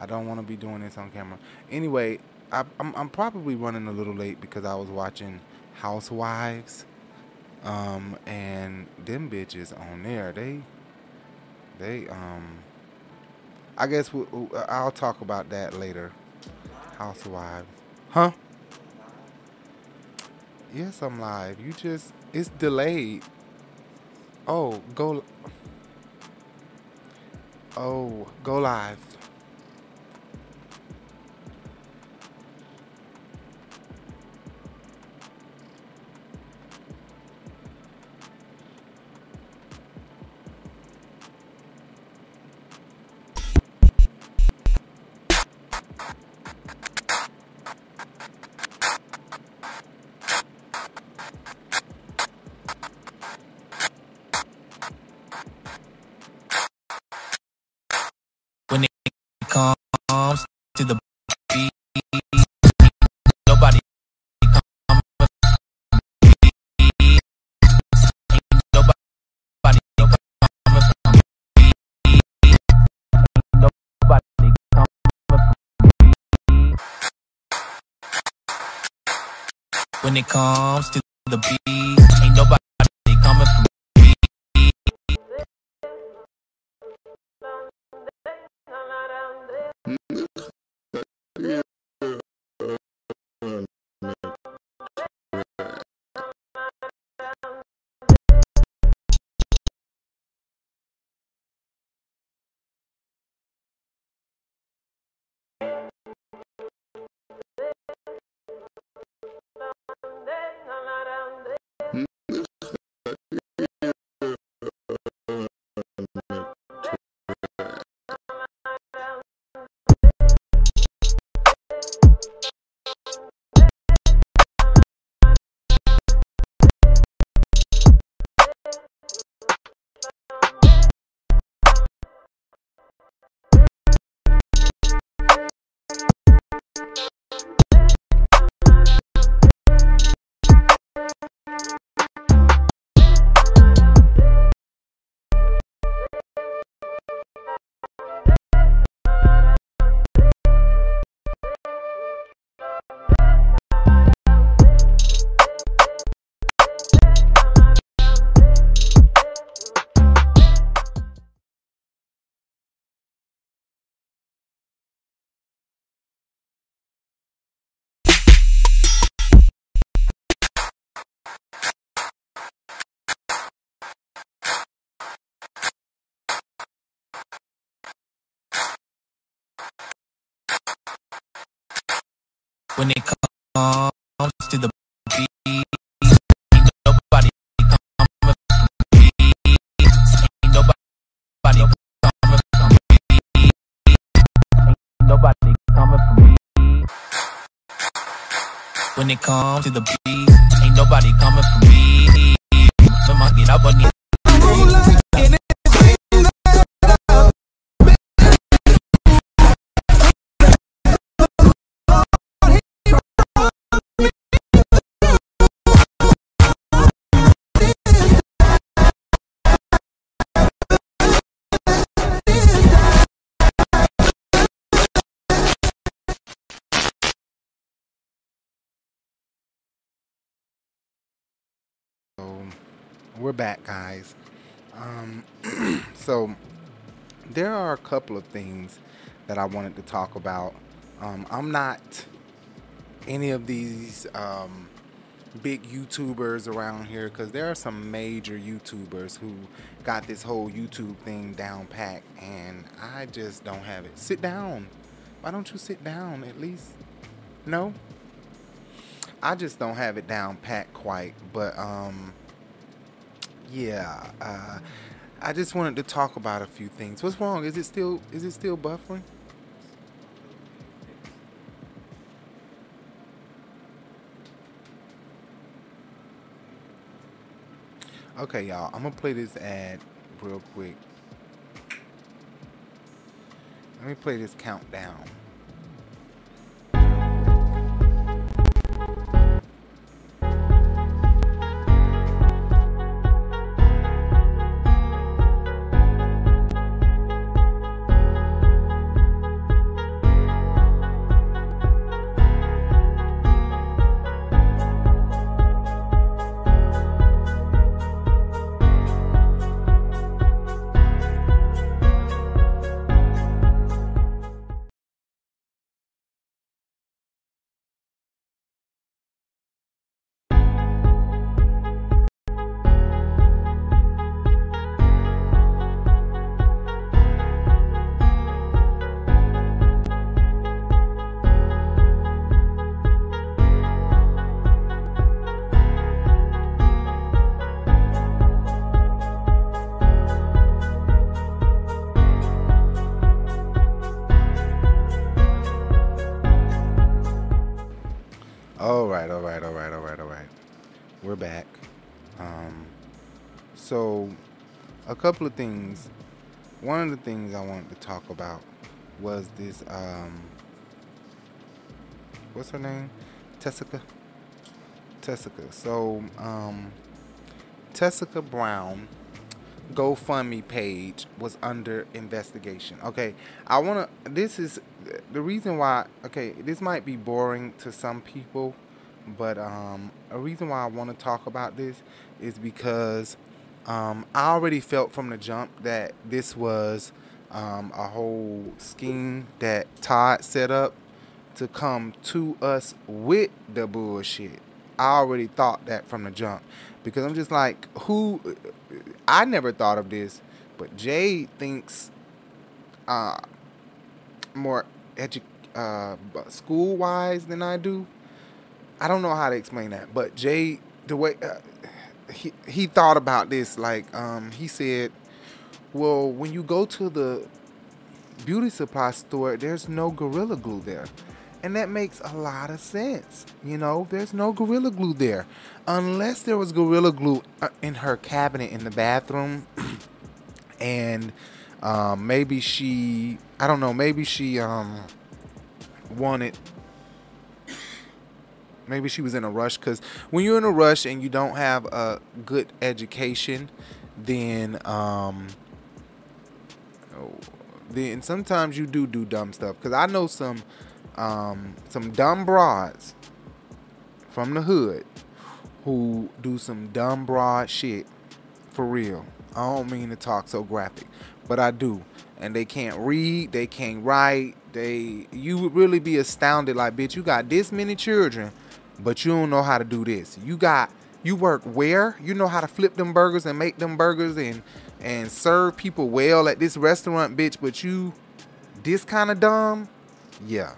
I don't want to be doing this on camera. Anyway, I, I'm I'm probably running a little late because I was watching Housewives, um, and them bitches on there. They they um. I guess we, we- I'll talk about that later. Housewives, huh? Yes, I'm live. You just it's delayed. Oh, go. Oh, go live. When it comes to the beat, When it comes to the beat, ain't nobody coming from me. Ain't nobody coming from me. Ain't nobody coming from me. When it comes to the beat, ain't nobody coming from me. So my get up on we're back, guys. Um, so there are a couple of things that I wanted to talk about. Um, I'm not any of these um, big YouTubers around here because there are some major YouTubers who got this whole YouTube thing down pat, and I just don't have it. Sit down. Why don't you sit down at least? No. I just don't have it down pat quite, but um, yeah. Uh, I just wanted to talk about a few things. What's wrong? Is it still is it still buffering? Okay, y'all. I'm gonna play this ad real quick. Let me play this countdown. Couple of things. One of the things I wanted to talk about was this. Um, what's her name? Tessica. Tessica. So, um, Tessica Brown GoFundMe page was under investigation. Okay, I want to. This is the reason why. Okay, this might be boring to some people, but um, a reason why I want to talk about this is because um, I already felt from the jump that this was um, a whole scheme that Todd set up to come to us with the bullshit. I already thought that from the jump because I'm just like, who? I never thought of this, but Jay thinks uh, more edu- uh, school wise than I do. I don't know how to explain that, but Jay, the way uh, he he thought about this, like um, he said, well, when you go to the beauty supply store, there's no gorilla glue there. And that makes a lot of sense. You know, there's no Gorilla Glue there. Unless there was Gorilla Glue uh, in her cabinet in the bathroom. and um, maybe she, I don't know, maybe she um, wanted, maybe she was in a rush. Because when you're in a rush and you don't have a good education, then. Um, then sometimes you do do dumb stuff because I know some um, some dumb broads from the hood who do some dumb broad shit for real. I don't mean to talk so graphic, but I do. And they can't read, they can't write. They you would really be astounded like, bitch, you got this many children, but you don't know how to do this. You got you work where? You know how to flip them burgers and make them burgers and and serve people well at this restaurant, bitch, but you this kind of dumb? Yeah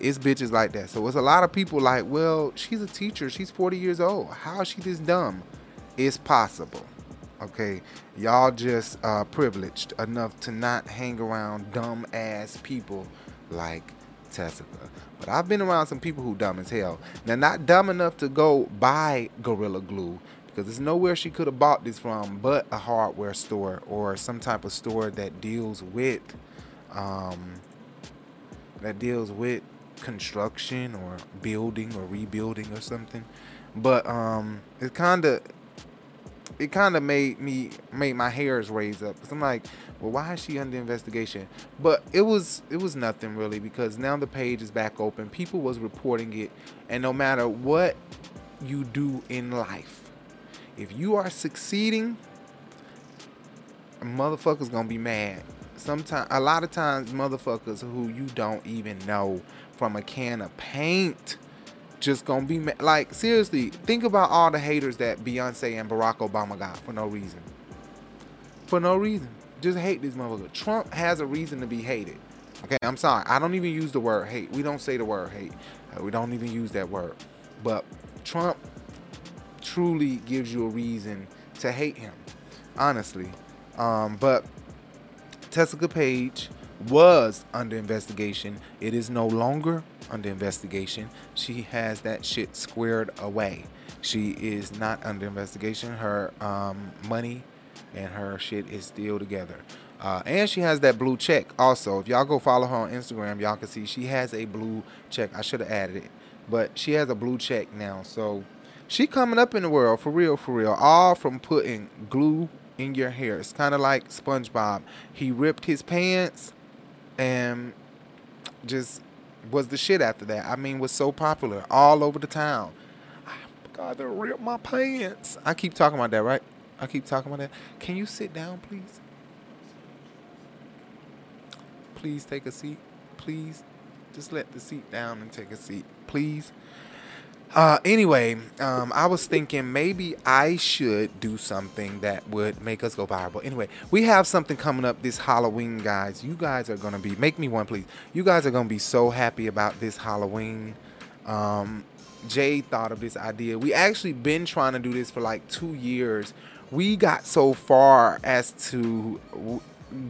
it's bitches like that. So it's a lot of people like, well, she's a teacher. She's 40 years old. How is she this dumb? It's possible. Okay, y'all just uh, privileged enough to not hang around dumb ass people like Tessica. But I've been around some people who dumb as hell. Now, not dumb enough to go buy Gorilla Glue because there's nowhere she could have bought this from but a hardware store or some type of store that deals with um, that deals with construction or building or rebuilding or something. But um, it kind of it kind of made me made my hairs raise up. Cause I'm like, well, why is she under investigation? But it was it was nothing really because now the page is back open. People was reporting it, and no matter what you do in life, if you are succeeding, motherfuckers gonna be mad. Sometimes, a lot of times, motherfuckers who you don't even know from a can of paint just gonna be ma- like seriously think about all the haters that beyonce and barack obama got for no reason. For no reason. Just hate this motherfucker. Trump has a reason to be hated. Okay i'm sorry. I don't even use the word hate. We don't say the word hate. Uh, we don't even use that word. But trump truly gives you a reason to hate him honestly. Um, but Tessica Page was under investigation. It is no longer under investigation. She has that shit squared away. She is not under investigation. Her um, money and her shit is still together. Uh, and she has that blue check also. If y'all go follow her on Instagram, y'all can see she has a blue check. I should have added it, but she has a blue check now. So she coming up in the world for real, for real. All from putting glue in your hair. It's kind of like SpongeBob. He ripped his pants and just was the shit after that. I mean, was so popular all over the town. I gotta rip my pants. I keep talking about that, right? I keep talking about that. Can you sit down, please? Please take a seat. Please, just let the seat down and take a seat, please. Uh, anyway, um, I was thinking maybe I should do something that would make us go viral. Anyway, we have something coming up this Halloween, guys. You guys are gonna be make me one, please. You guys are gonna be so happy about this Halloween. Um, Jay thought of this idea. We actually been trying to do this for like two years. We got so far as to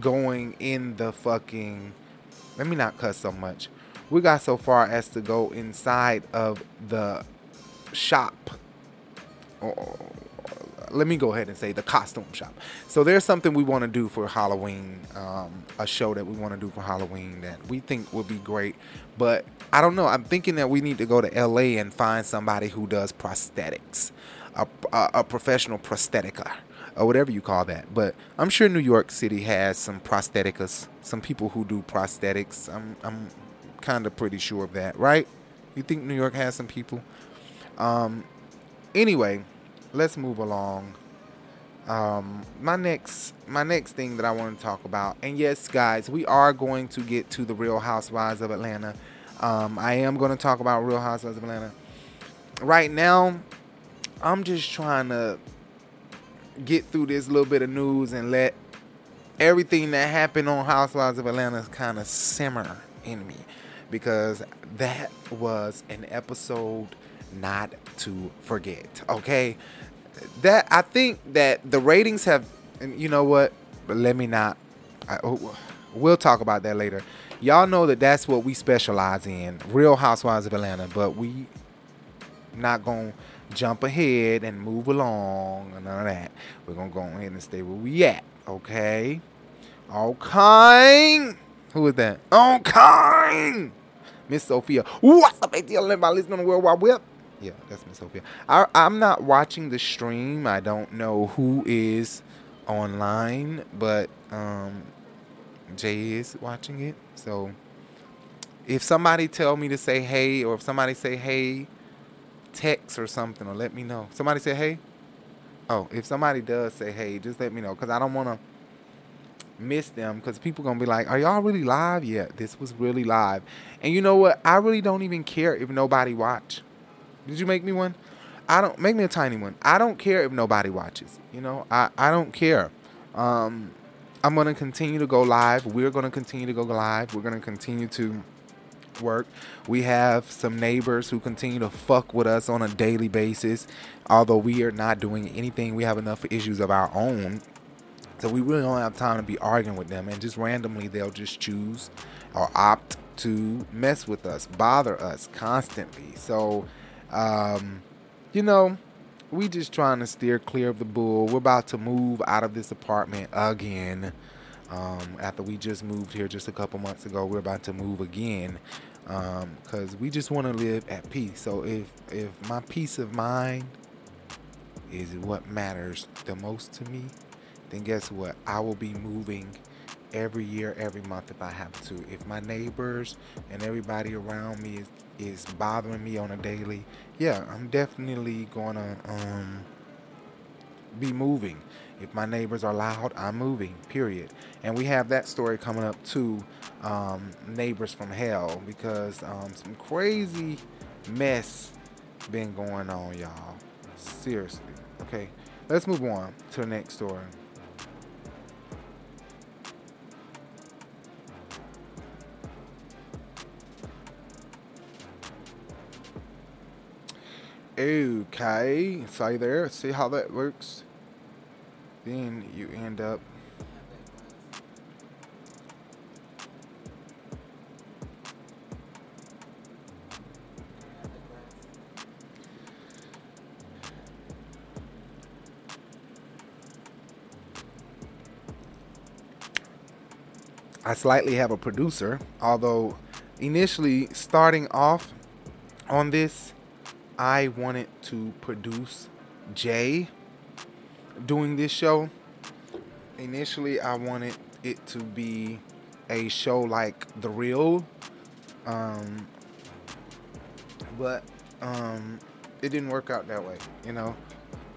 going in the fucking. Let me not cuss so much we got so far as to go inside of the shop. Oh, let me go ahead and say the costume shop. So there's something we want to do for Halloween, um, a show that we want to do for Halloween that we think would be great. But I don't know. I'm thinking that we need to go to LA and find somebody who does prosthetics, a, a, a professional prosthetica or whatever you call that. But I'm sure New York City has some prostheticas, some people who do prosthetics. I'm I'm kind of pretty sure of that, right? You think New York has some people? Um, anyway, let's move along. Um, my next my next thing that I want to talk about, and yes, guys, we are going to get to the Real Housewives of Atlanta. Um, I am going to talk about Real Housewives of Atlanta. Right now, I'm just trying to get through this little bit of news and let everything that happened on Housewives of Atlanta kind of simmer me because that was an episode not to forget. Okay, that I think that the ratings have, and you know what? Let me not. I, oh, we'll talk about that later. Y'all know that that's what we specialize in, Real Housewives of Atlanta. But we not gonna jump ahead and move along and none of that. We're gonna go ahead and stay where we at, okay? Okay. Who is that? Okay. Miss Sophia. What's up, ATL? Everybody listening on the World Wide Web? Yeah, that's Miss Sophia. I, I'm not watching the stream. I don't know who is online, but um, Jay is watching it. So if somebody tell me to say hey, or if somebody say hey, text or something, or let me know. Somebody say hey. Oh, if somebody does say hey, just let me know, cause I don't want to miss them because people gonna be like, "Are y'all really live?" Yeah, this was really live. And you know what? I really don't even care if nobody watch. Did you make me one? I don't make me a tiny one. I don't care if nobody watches. You know, I I don't care. Um, I'm gonna continue to go live. We're gonna continue to go live. We're gonna continue to work. We have some neighbors who continue to fuck with us on a daily basis. Although we are not doing anything, we have enough issues of our own so we really don't have time to be arguing with them, and just randomly they'll just choose or opt to mess with us, bother us constantly. So, um, you know, we just trying to steer clear of the bull. We're about to move out of this apartment again. Um, after we just moved here just a couple months ago, we're about to move again because um, we just want to live at peace. So if if my peace of mind is what matters the most to me, then guess what? I will be moving every year, every month if I have to. If my neighbors and everybody around me is, is bothering me on a daily, yeah, I'm definitely gonna um, be moving. If my neighbors are loud, I'm moving, period. And we have that story coming up too, um, Neighbors from Hell, because um, some crazy mess been going on, y'all. Seriously. Okay, let's move on to the next story. Okay, say there, see how that works. Then you end up I slightly have a producer, although initially starting off on this I wanted to produce Jay doing this show. Initially, I wanted it to be a show like The Real, um, but um, it didn't work out that way. You know,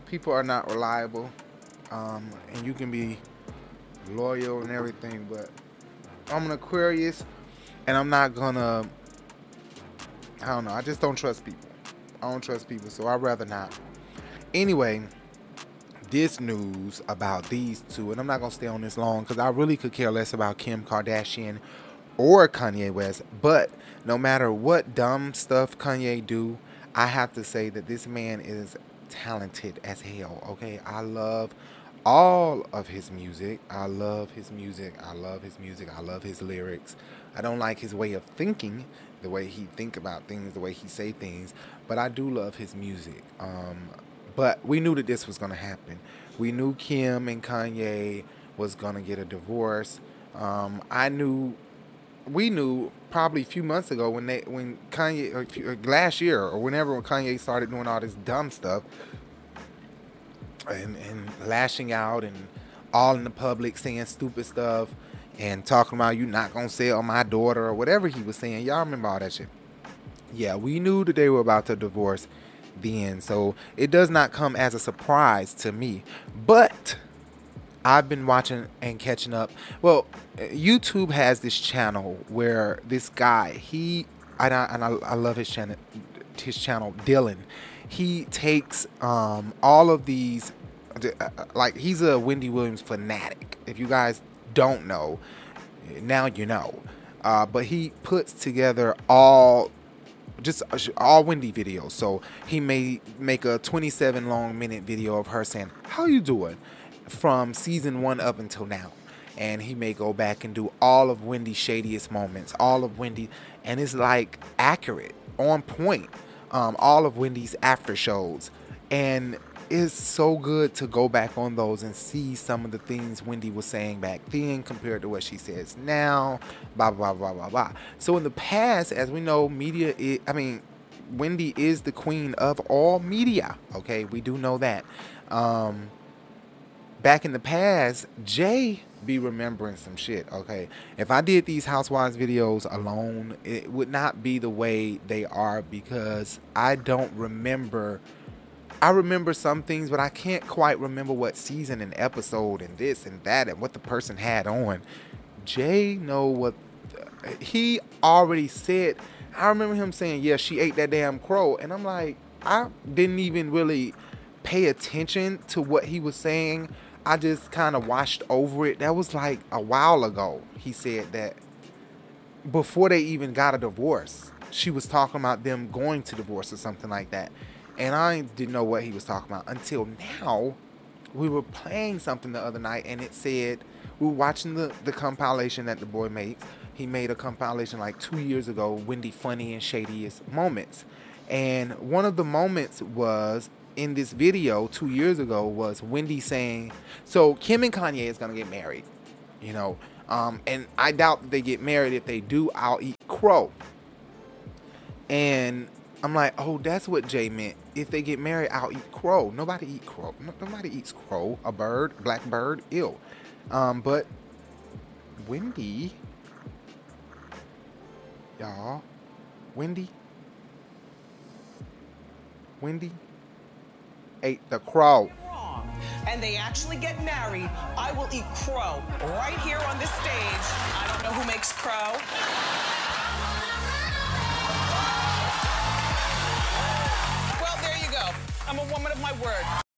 people are not reliable, um, and you can be loyal and everything, but I'm an Aquarius, and I'm not gonna. I don't know. I just don't trust people. I don't trust people, so I'd rather not. Anyway, this news about these two, and I'm not gonna stay on this long because I really could care less about Kim Kardashian or Kanye West. But no matter what dumb stuff Kanye do, I have to say that this man is talented as hell. Okay, I love all of his music. I love his music. I love his music. I love his lyrics. I don't like his way of thinking the way he think about things, the way he say things. But I do love his music. Um, but we knew that this was gonna happen. We knew Kim and Kanye was gonna get a divorce. Um, I knew, we knew probably a few months ago when they when Kanye few, last year or whenever when Kanye started doing all this dumb stuff and and lashing out and all in the public saying stupid stuff and talking about you not gonna sell my daughter or whatever he was saying. Y'all remember all that shit? Yeah, we knew that they were about to divorce then, so it does not come as a surprise to me. But I've been watching and catching up. Well, YouTube has this channel where this guy, he and I, and I, I love his channel, his channel, Dylan. He takes um, all of these, uh, like he's a Wendy Williams fanatic. If you guys don't know, now you know. Uh, but he puts together all just all Wendy videos. So he may make a 27 long minute video of her saying, "How you doing?" from season 1 up until now. And he may go back and do all of Wendy's shadiest moments, all of Wendy, and it's like accurate, on point. Um, all of Wendy's after shows, and it's so good to go back on those and see some of the things Wendy was saying back then compared to what she says now. Blah blah blah blah blah. So in the past, as we know, media. Is, I mean, Wendy is the queen of all media. Okay, we do know that. Um, back in the past, Jay be remembering some shit. Okay, if I did these Housewives videos alone, it would not be the way they are because I don't remember I remember some things, but I can't quite remember what season and episode and this and that and what the person had on. Jay know what he already said. I remember him saying, "Yeah, she ate that damn crow," and I'm like, I didn't even really pay attention to what he was saying. I just kind of watched over it. That was like a while ago. He said that before they even got a divorce, she was talking about them going to divorce or something like that and I didn't know what he was talking about until now. We were playing something the other night, and it said we were watching the the compilation that the boy makes. He made a compilation like two years ago, Wendy funny and shadiest moments, and one of the moments was in this video two years ago was Wendy saying, "So Kim and Kanye is gonna get married, you know." Um, and I doubt they get married. If they do, I'll eat crow. And I'm like, oh, that's what Jay meant. If they get married, I'll eat crow. Nobody eat crow. No, nobody eats crow. A bird, black bird, ill. Um, but Wendy, y'all, Wendy, Wendy ate the crow. And they actually get married. I will eat crow right here on this stage. I don't know who makes crow. I'm a woman of my word.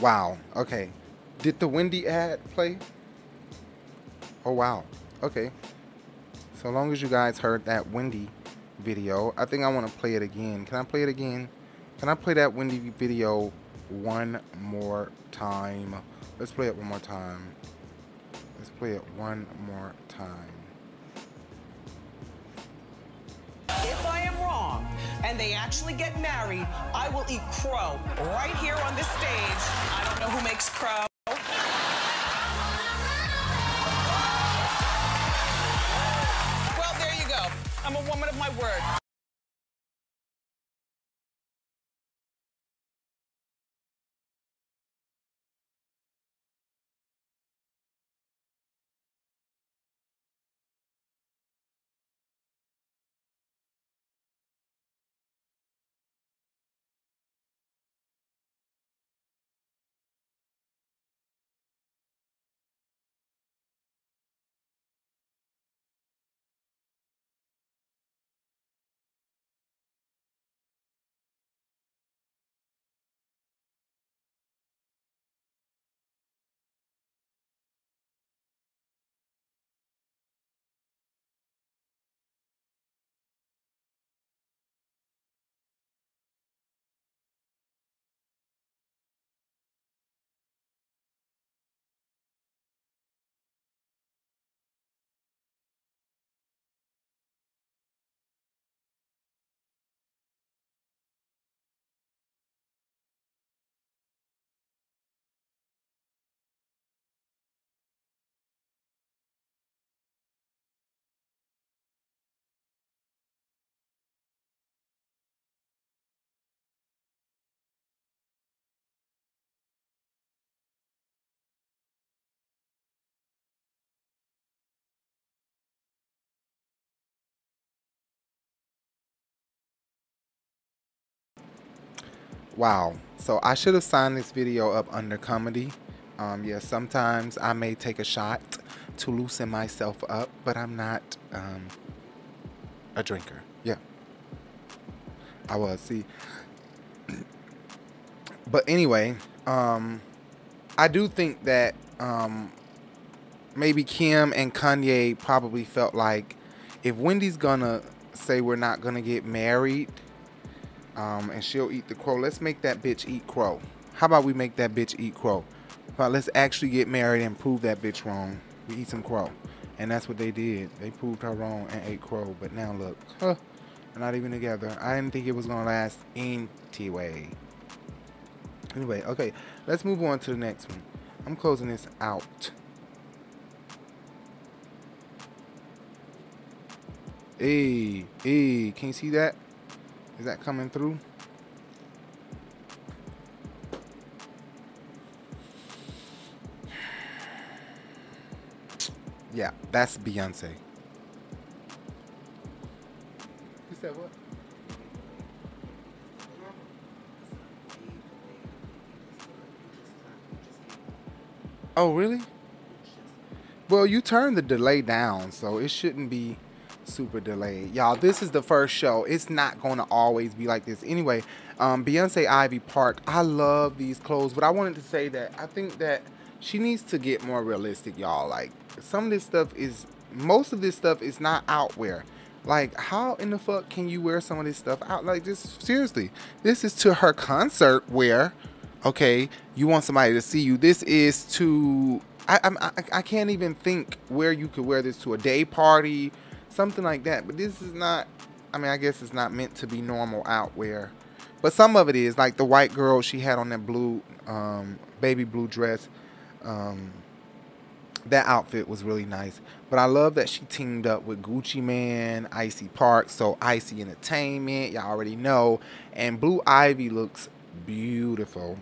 Wow. Okay. Did the Wendy ad play? Oh wow. Okay. So long as you guys heard that Wendy video, I think I want to play it again. Can I play it again? Can I play that Wendy video one more time? Let's play it one more time. Let's play it one more time. And they actually get married, I will eat crow right here on this stage. I don't know who makes crow. Wow. So I should have signed this video up under comedy. Um, yeah, sometimes I may take a shot to loosen myself up, but I'm not um, a drinker. Yeah. I was. See. but anyway, um, I do think that um, maybe Kim and Kanye probably felt like if Wendy's gonna say we're not gonna get married um, and she'll eat the crow. Let's make that bitch eat crow. How about we make that bitch eat crow? But let's actually get married and prove that bitch wrong. We eat some crow. And that's what they did. They proved her wrong and ate crow. But now look, huh, they're not even together. I didn't think it was gonna last anyway. Anyway, okay, let's move on to the next one. I'm closing this out. Hey, hey, can you see that? Is that coming through? Yeah, that's Beyonce. You said what? Oh, really? Well, you turned the delay down, so it shouldn't be super delayed. Y'all, this is the first show. It's not going to always be like this. Anyway, um, Beyonce Ivy Park, I love these clothes, but I wanted to say that I think that she needs to get more realistic, y'all. Like, some of this stuff is, most of this stuff is not outwear. Like, how in the fuck can you wear some of this stuff out? Like, just seriously, this is to her concert wear. Okay, you want somebody to see you. This is to I, I I can't even think where you could wear this to a day party, something like that. But this is not. I mean, I guess it's not meant to be normal outwear, but some of it is. Like the white girl she had on that blue, um, baby blue dress. Um, that outfit was really nice. But I love that she teamed up with Gucci Mane, Icy Park, so Icy Entertainment, y'all already know. And Blue Ivy looks beautiful.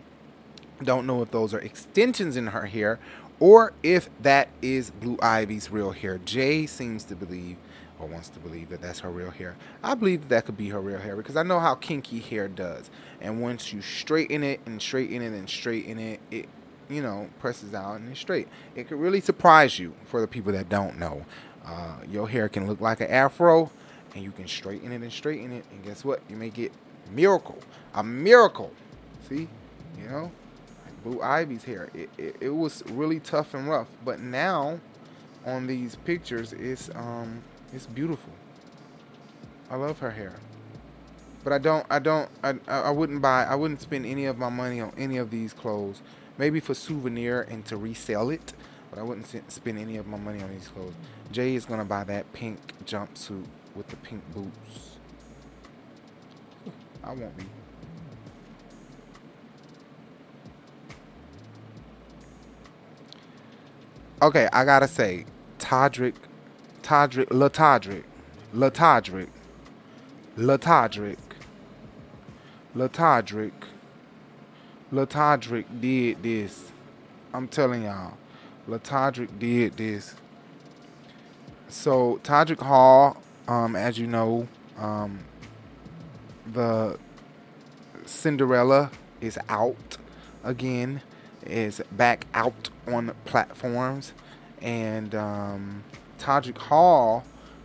Don't know if those are extensions in her hair or if that is Blue Ivy's real hair. Jay seems to believe or wants to believe that that's her real hair. I believe that, that could be her real hair because I know how kinky hair does. And once you straighten it and straighten it and straighten it, it you know, presses out and it's straight. It could really surprise you for the people that don't know. Uh, your hair can look like an afro and you can straighten it and straighten it. And guess what? You may get miracle. A miracle. See? You know? Like Blue Ivy's hair. It, it, it was really tough and rough. But now on these pictures, it's, um, It's beautiful. I love her hair. But I don't I don't I I wouldn't buy I wouldn't spend any of my money on any of these clothes. Maybe for souvenir and to resell it, but I wouldn't spend any of my money on these clothes. Jay is going to buy that pink jumpsuit with the pink boots. I won't be. Okay, I gotta say, Todrick, Todrick, Latodrick, Latodrick, Latodrick, Latodrick, Latodrick did this. I'm telling y'all, Latodrick did this. So Todrick Hall, um, as you know, um, the Cinderella is out again, is back out on platforms, and um, Todrick Hall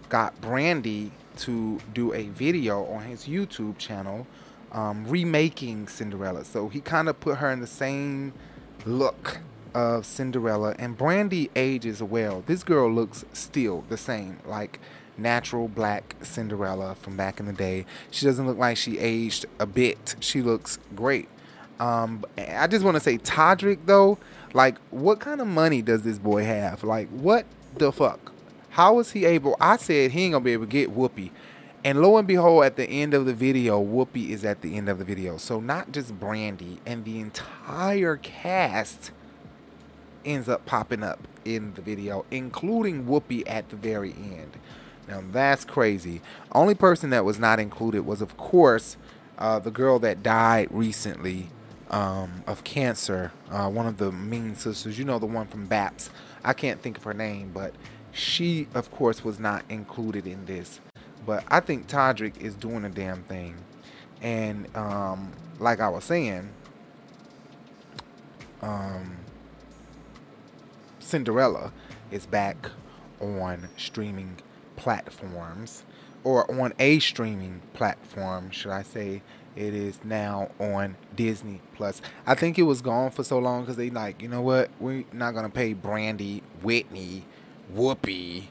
got Brandy to do a video on his YouTube channel um, remaking Cinderella. So he kind of put her in the same look of Cinderella, and Brandy ages well. This girl looks still the same, like natural black Cinderella from back in the day. She doesn't look like she aged a bit. She looks great. Um, I just want to say, Todrick though, like, what kind of money does this boy have? Like, what the fuck? How is he able? I said he ain't gonna be able to get Whoopi. And lo and behold, at the end of the video, Whoopi is at the end of the video. So not just Brandy and the entire cast ends up popping up in the video, including Whoopi at the very end. Now that's crazy. Only person that was not included was, of course, uh, the girl that died recently um, of cancer. Uh, one of the mean sisters. You know the one from Baps. I can't think of her name, but she, of course, was not included in this. But I think Todrick is doing a damn thing. And um, like I was saying, um, Cinderella is back on streaming platforms or on a streaming platform, should I say. It is now on Disney Plus. I think it was gone for so long because they like, you know what? We're not gonna pay Brandy, Whitney, Whoopi,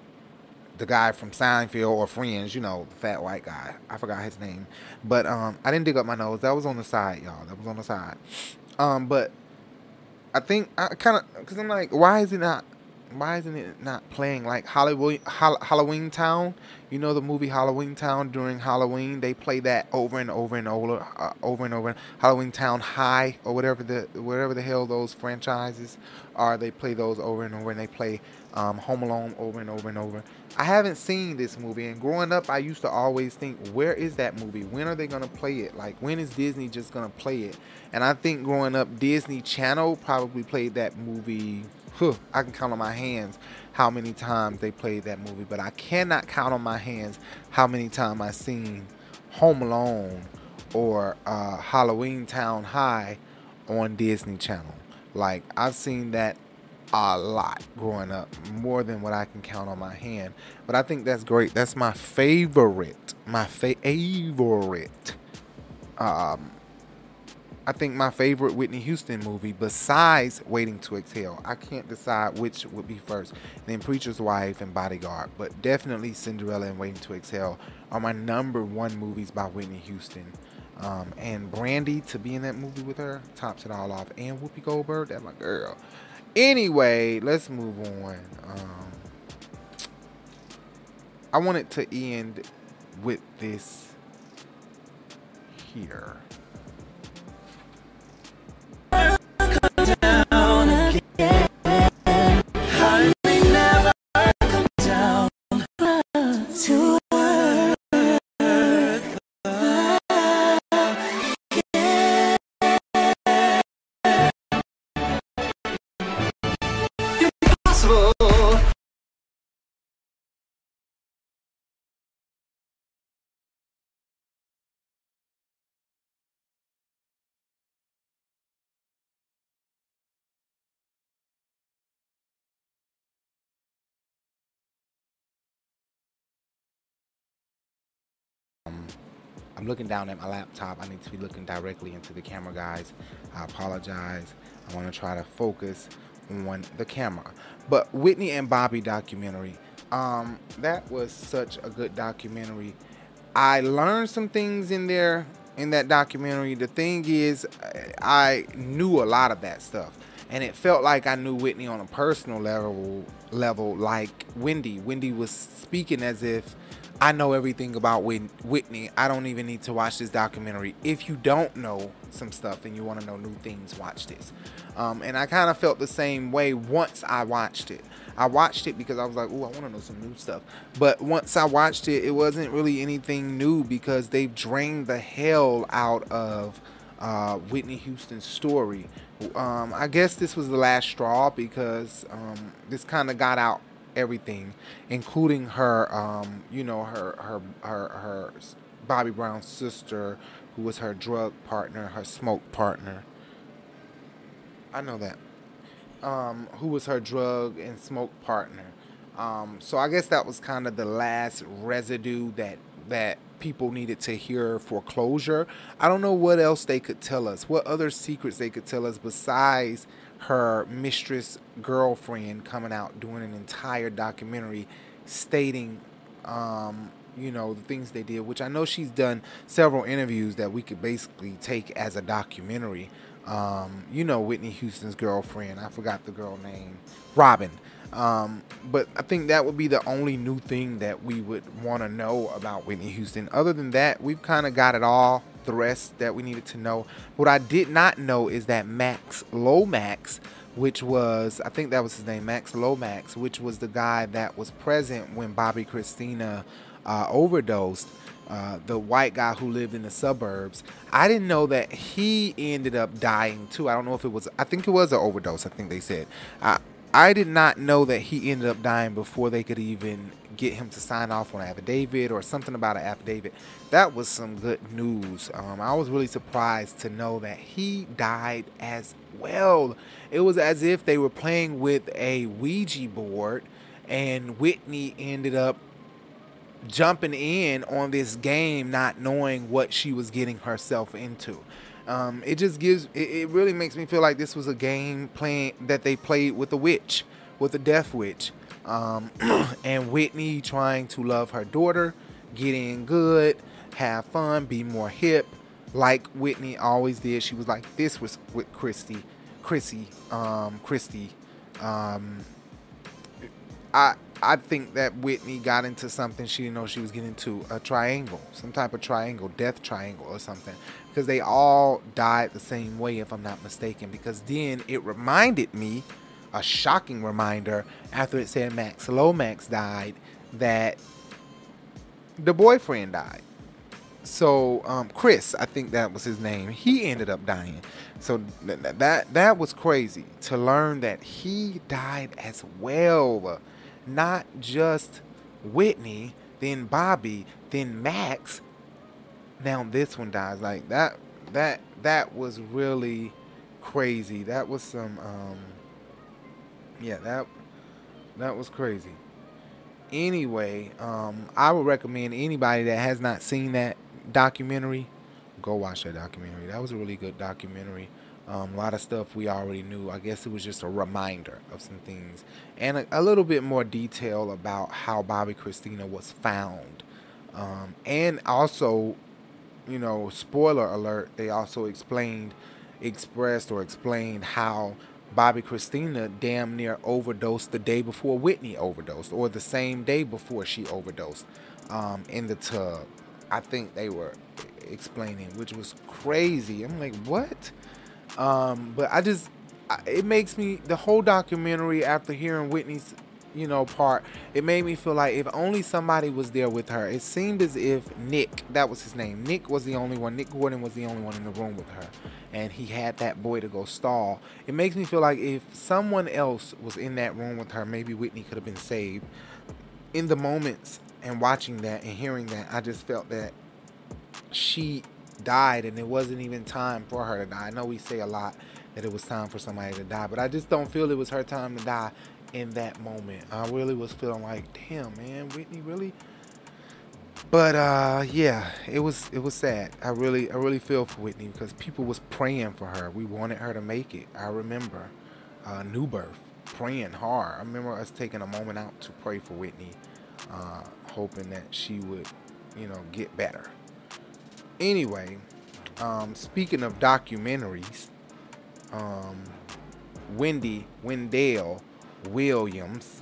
the guy from Seinfeld or Friends, you know, the fat white guy. I forgot his name, but um, I didn't dig up my nose. That was on the side, y'all. That was on the side. Um, but I think I kind of because I'm like, why is it not? Why isn't it not playing like Hollywood Halloween Town? You know the movie Halloween Town during Halloween. They play that over and over and over, uh, over and over. Halloween Town High or whatever the whatever the hell those franchises are. They play those over and over, and they play um, Home Alone over and over and over. I haven't seen this movie, and growing up, I used to always think, where is that movie? When are they gonna play it? Like, when is Disney just gonna play it? And I think growing up, Disney Channel probably played that movie. Huh, I can count on my hands how many times they played that movie, but I cannot count on my hands how many times I've seen Home Alone or uh, Halloween Town High on Disney Channel. Like, I've seen that a lot growing up, more than what I can count on my hand. But I think that's great. That's my favorite. My favorite. Um, I think my favorite Whitney Houston movie, besides Waiting to Exhale, I can't decide which would be first. Then Preacher's Wife and Bodyguard, but definitely Cinderella and Waiting to Exhale are my number one movies by Whitney Houston. Um, and Brandy to be in that movie with her tops it all off. And Whoopi Goldberg, that's my girl. Anyway, let's move on. Um, I wanted to end with this here. I'm looking down at my laptop. I need to be looking directly into the camera, guys. I apologize. I want to try to focus on the camera. But Whitney and Bobby documentary, Um, that was such a good documentary. I learned some things in there in that documentary. The thing is, I knew a lot of that stuff, and it felt like I knew Whitney on a personal level. Level like Wendy. Wendy was speaking as if I know everything about Whitney. I don't even need to watch this documentary. If you don't know some stuff and you want to know new things, watch this. Um, and I kind of felt the same way once I watched it. I watched it because I was like, oh, I want to know some new stuff. But once I watched it, it wasn't really anything new because they've drained the hell out of uh, Whitney Houston's story. Um, I guess this was the last straw because um, this kind of got out everything, including her, um, you know, her her her her Bobby Brown's sister, who was her drug partner, her smoke partner. I know that. Um, who was her drug and smoke partner. Um, so I guess that was kind of the last residue that that people needed to hear for closure. I don't know what else they could tell us, what other secrets they could tell us besides her mistress girlfriend coming out doing an entire documentary stating um, you know the things they did which i know she's done several interviews that we could basically take as a documentary. Um, you know whitney houston's girlfriend. I forgot the girl name. Robin. Um, but i think that would be the only new thing that we would want to know about whitney houston. Other than that we've kind of got it all the rest that we needed to know. What I did not know is that Max Lomax, which was, I think that was his name, Max Lomax, which was the guy that was present when Bobbi Kristina uh, overdosed. Uh, the white guy who lived in the suburbs. I didn't know that he ended up dying too. I don't know if it was. I think it was an overdose. I think they said. I I did not know that he ended up dying before they could even get him to sign off on an affidavit or something about an affidavit. That was some good news. Um, I was really surprised to know that he died as well. It was as if they were playing with a Ouija board and Whitney ended up jumping in on this game not knowing what she was getting herself into. Um, it just gives it, it, really makes me feel like this was a game playing that they played with a witch, with a death witch. Um, and Whitney trying to love her daughter, get in good, have fun, be more hip, like Whitney always did. She was like this was with Christy, Chrissy, um, Christy. Um, I I think that Whitney got into something she didn't know she was getting into a triangle, some type of triangle, death triangle or something, because they all died the same way, if I'm not mistaken. Because then it reminded me, a shocking reminder, after it said Max Lomax died, that the boyfriend died. So um, Chris, I think that was his name. He ended up dying. So th- that that was crazy to learn that he died as well not just Whitney, then Bobby, then Max. Now this one dies. Like that that that was really crazy. That was some um yeah, that that was crazy. Anyway, um I would recommend anybody that has not seen that documentary, go watch that documentary. That was a really good documentary. Um, a lot of stuff we already knew. I guess it was just a reminder of some things and a, a little bit more detail about how Bobbi Kristina was found. Um, and also, you know, spoiler alert, they also explained, expressed, or explained how Bobbi Kristina damn near overdosed the day before Whitney overdosed, or the same day before she overdosed um, in the tub. I think they were explaining, which was crazy. I'm like, what? Um, but I just, it makes me the whole documentary after hearing Whitney's, you know, part. It made me feel like if only somebody was there with her. It seemed as if Nick, that was his name, Nick was the only one. Nick Gordon was the only one in the room with her, and he had that boy to go stall. It makes me feel like if someone else was in that room with her, maybe Whitney could have been saved. In the moments and watching that and hearing that, I just felt that she died and it wasn't even time for her to die. I know we say a lot that it was time for somebody to die, but I just don't feel it was her time to die in that moment. I really was feeling like, damn, man, Whitney really. But uh, yeah, it was it was sad. I really I really feel for Whitney because people was praying for her. We wanted her to make it. I remember uh, New Birth. praying hard. I remember us taking a moment out to pray for Whitney, uh, hoping that she would, you know, get better. Anyway, um, speaking of documentaries, um, Wendy Wendell Williams,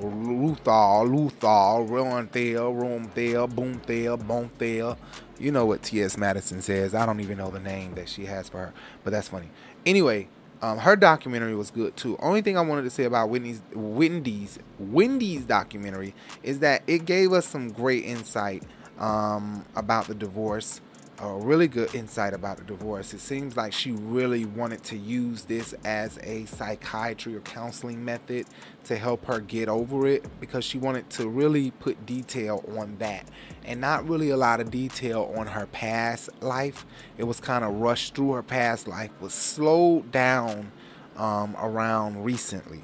Luthal, Luthal, Ronthal, Romthal, Boomthal, Boomthal. You know what T.S. Madison says. I don't even know the name that she has for her, but that's funny. Anyway, um, her documentary was good too. Only thing I wanted to say about Whitney's Wendy's Wendy's documentary is that it gave us some great insight um, about the divorce a really good insight about the divorce. It seems like she really wanted to use this as a psychiatry or counseling method to help her get over it because she wanted to really put detail on that and not really a lot of detail on her past life. It was kind of rushed through her past life, was slowed down um, around recently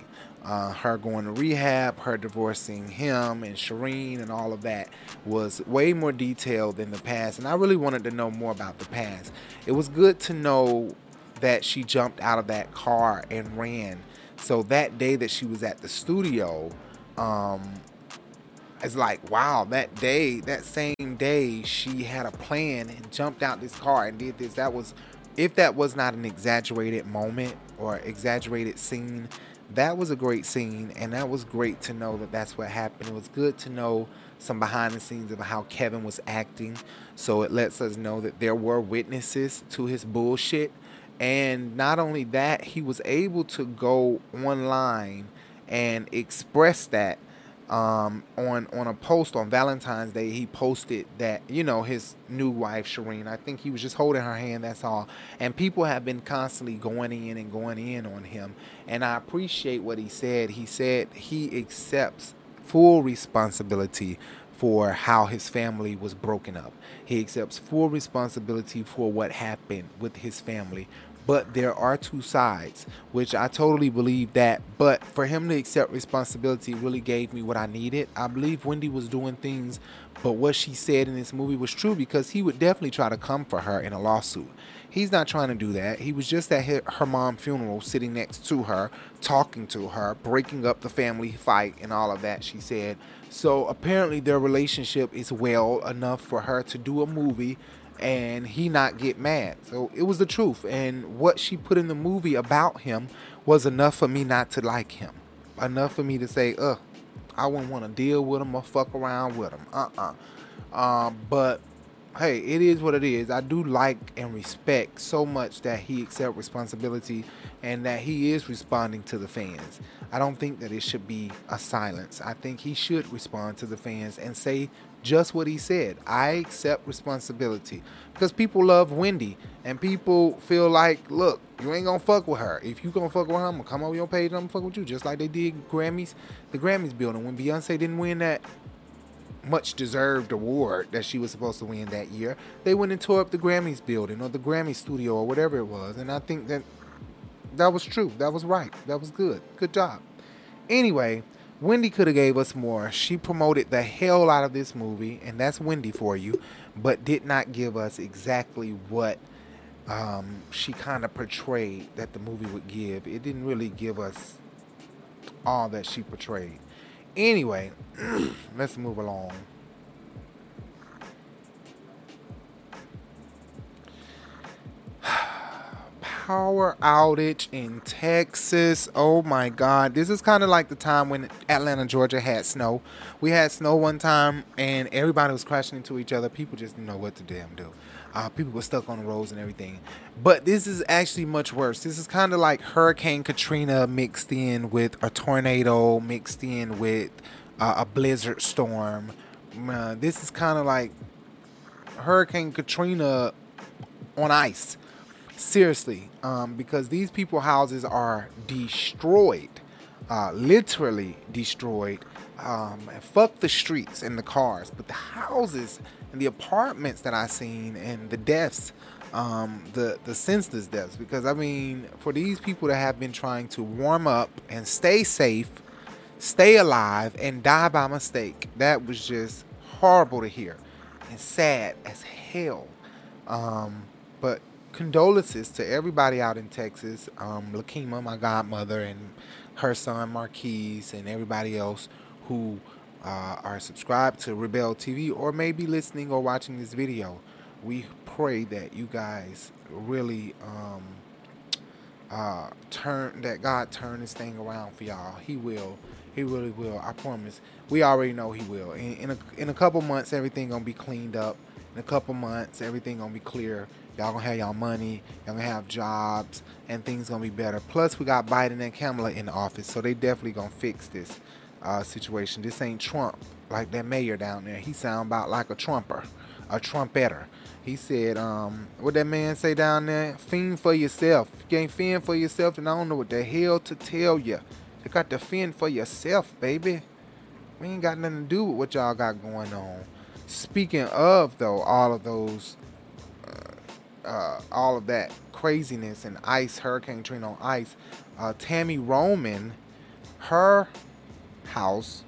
uh, her going to rehab, her divorcing him and Shireen and all of that was way more detailed than the past. And I really wanted to know more about the past. It was good to know that she jumped out of that car and ran. So that day that she was at the studio, um, it's like, wow, that day, that same day, she had a plan and jumped out this car and did this. That was, if that was not an exaggerated moment or exaggerated scene, that was a great scene, and that was great to know that that's what happened. It was good to know some behind the scenes of how Kevin was acting. So it lets us know that there were witnesses to his bullshit. And not only that, he was able to go online and express that um, on on a post on Valentine's Day, he posted that you know his new wife Shireen. I think he was just holding her hand. That's all. And people have been constantly going in and going in on him. And I appreciate what he said. He said he accepts full responsibility for how his family was broken up. He accepts full responsibility for what happened with his family but there are two sides, which I totally believe that. But for him to accept responsibility really gave me what I needed. I believe Wendy was doing things, but what she said in this movie was true because he would definitely try to come for her in a lawsuit. He's not trying to do that. He was just at her mom funeral, sitting next to her, talking to her, breaking up the family fight and all of that, she said. So apparently their relationship is well enough for her to do a movie and he not get mad. So it was the truth. And what she put in the movie about him was enough for me not to like him. Enough for me to say, ugh, I wouldn't want to deal with him or fuck around with him. Uh-uh. Um, but hey, it is what it is. I do like and respect so much that he accept responsibility and that he is responding to the fans. I don't think that it should be a silence. I think he should respond to the fans and say just what he said. I accept responsibility because people love Wendy and people feel like, look, you ain't gonna fuck with her. If you gonna fuck with her, I'm gonna come over your page and I'm gonna fuck with you, just like they did Grammys, the Grammys building when Beyonce didn't win that much deserved award that she was supposed to win that year. They went and tore up the Grammys building or the Grammy studio or whatever it was, and I think that that was true. That was right. That was good. Good job. Anyway, Wendy could have gave us more. She promoted the hell out of this movie, and that's Wendy for you, but did not give us exactly what um, she kind of portrayed that the movie would give. It didn't really give us all that she portrayed. Anyway, let's move along. Power outage in Texas. Oh my God. This is kind of like the time when Atlanta, Georgia had snow. We had snow one time and everybody was crashing into each other. People just didn't know what to damn do. Uh, people were stuck on the roads and everything. But this is actually much worse. This is kind of like Hurricane Katrina mixed in with a tornado, mixed in with uh, a blizzard storm. Uh, this is kind of like Hurricane Katrina on ice. Seriously, um, because these people houses are destroyed, uh, literally destroyed. Um, fuck the streets and the cars, but the houses and the apartments that I seen and the deaths, um, the the senseless deaths. Because I mean, for these people that have been trying to warm up and stay safe, stay alive, and die by mistake, that was just horrible to hear and sad as hell. Um, condolences to everybody out in Texas. Um, Lakima, my godmother, and her son Marquise and everybody else who uh, are subscribed to RiBelTV or maybe listening or watching this video. We pray that you guys really um, uh, turn that God turn this thing around for y'all. He will. He really will. I promise. We already know he will. In, in a in a couple months, everything gonna be cleaned up. In a couple months, everything gonna be clear. Y'all gonna have y'all money. Y'all gonna have jobs, and things gonna be better. Plus, we got Biden and Kamala in office, so they definitely gonna fix this uh, situation. This ain't Trump like that mayor down there. He sound about like a trumper, a trumpeter. He said, um, what that man say down there? Fend for yourself. You ain't fend for yourself, and I don't know what the hell to tell you. You got to fend for yourself, baby. We ain't got nothing to do with what y'all got going on. Speaking of, though, all of those, uh, all of that craziness and ice, Hurricane Katrina on ice, uh, Tami Roman, her house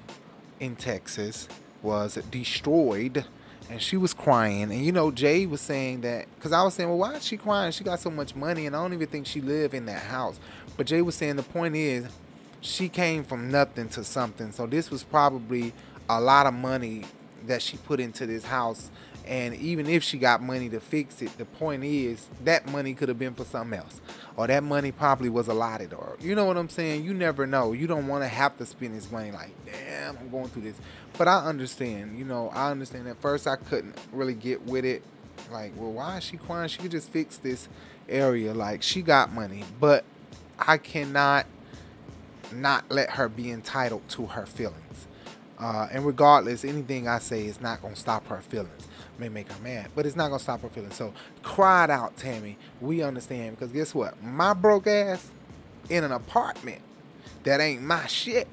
in Texas was destroyed and she was crying. And you know, Jay was saying that because I was saying, well, why is she crying? She got so much money, and I don't even think she lived in that house. But Jay was saying the point is, she came from nothing to something. So this was probably a lot of money that she put into this house. And even if she got money to fix it, the point is that money could have been for something else. Or that money probably was allotted. Or you know what I'm saying? You never know. You don't want to have to spend this money like, damn, I'm going through this. But I understand, you know, I understand. At first I couldn't really get with it. Like, well, why is she crying? She could just fix this area. Like, she got money. But I cannot not let her be entitled to her feelings. Uh, and regardless, anything I say is not gonna stop her feelings. May make her mad, but it's not gonna stop her feelings. So it out, Tami. We understand because guess what? My broke ass in an apartment that ain't my shit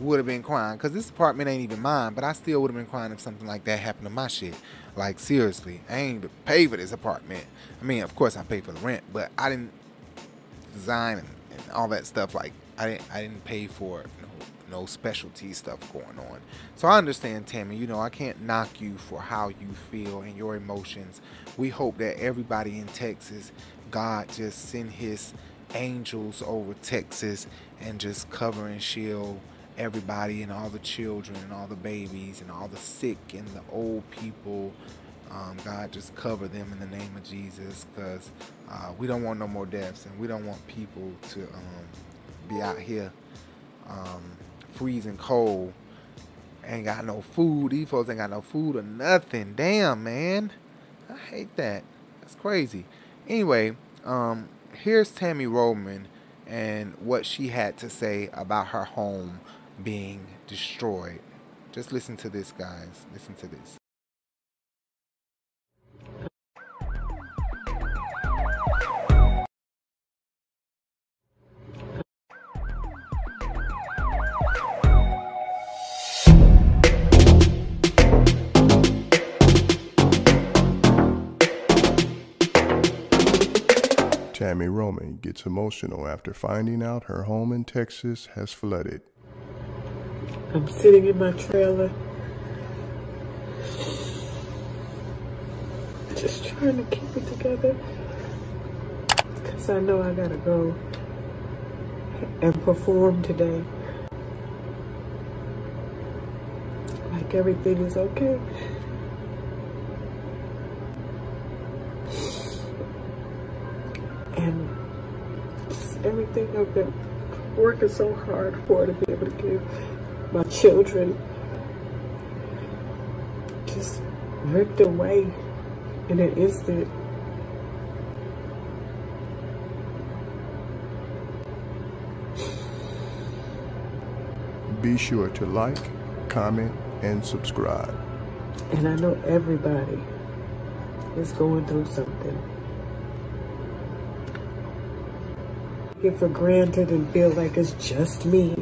would have been crying because this apartment ain't even mine. But I still would have been crying if something like that happened to my shit. Like seriously, I ain't even pay for this apartment. I mean, of course I paid for the rent, but I didn't design and, and all that stuff. Like I didn't I didn't pay for it. No, specialty stuff going on. So I understand, Tami. You know, I can't knock you for how you feel and your emotions. We hope that everybody in Texas, God just send His angels over Texas and just cover and shield everybody and all the children and all the babies and all the sick and the old people. Um, God, just cover them in the name of Jesus because uh, we don't want no more deaths and we don't want people to um, be out here um, freezing cold. Ain't got no food. These folks ain't got no food or nothing. Damn, man. I hate that. That's crazy. Anyway, um, here's Tami Roman and what she had to say about her home being destroyed. Just listen to this, guys. Listen to this. Tami Roman gets emotional after finding out her home in Texas has flooded. I'm sitting in my trailer, just trying to keep it together because I know I gotta go and perform today. Like everything is okay. And just everything I've been working so hard for to be able to give my children just ripped away in an instant. Be sure to like, comment, and subscribe. And I know everybody is going through something. It for granted and feel like it's just me.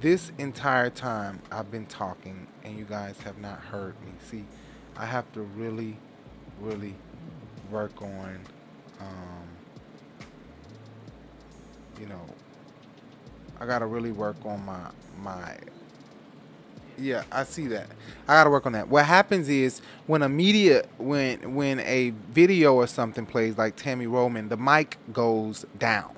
This entire time I've been talking and you guys have not heard me. See, I have to really, really work on, um, you know, I gotta really work on my my. Yeah, I see that. I gotta work on that. What happens is when a media when when a video or something plays like Tami Roman, the mic goes down,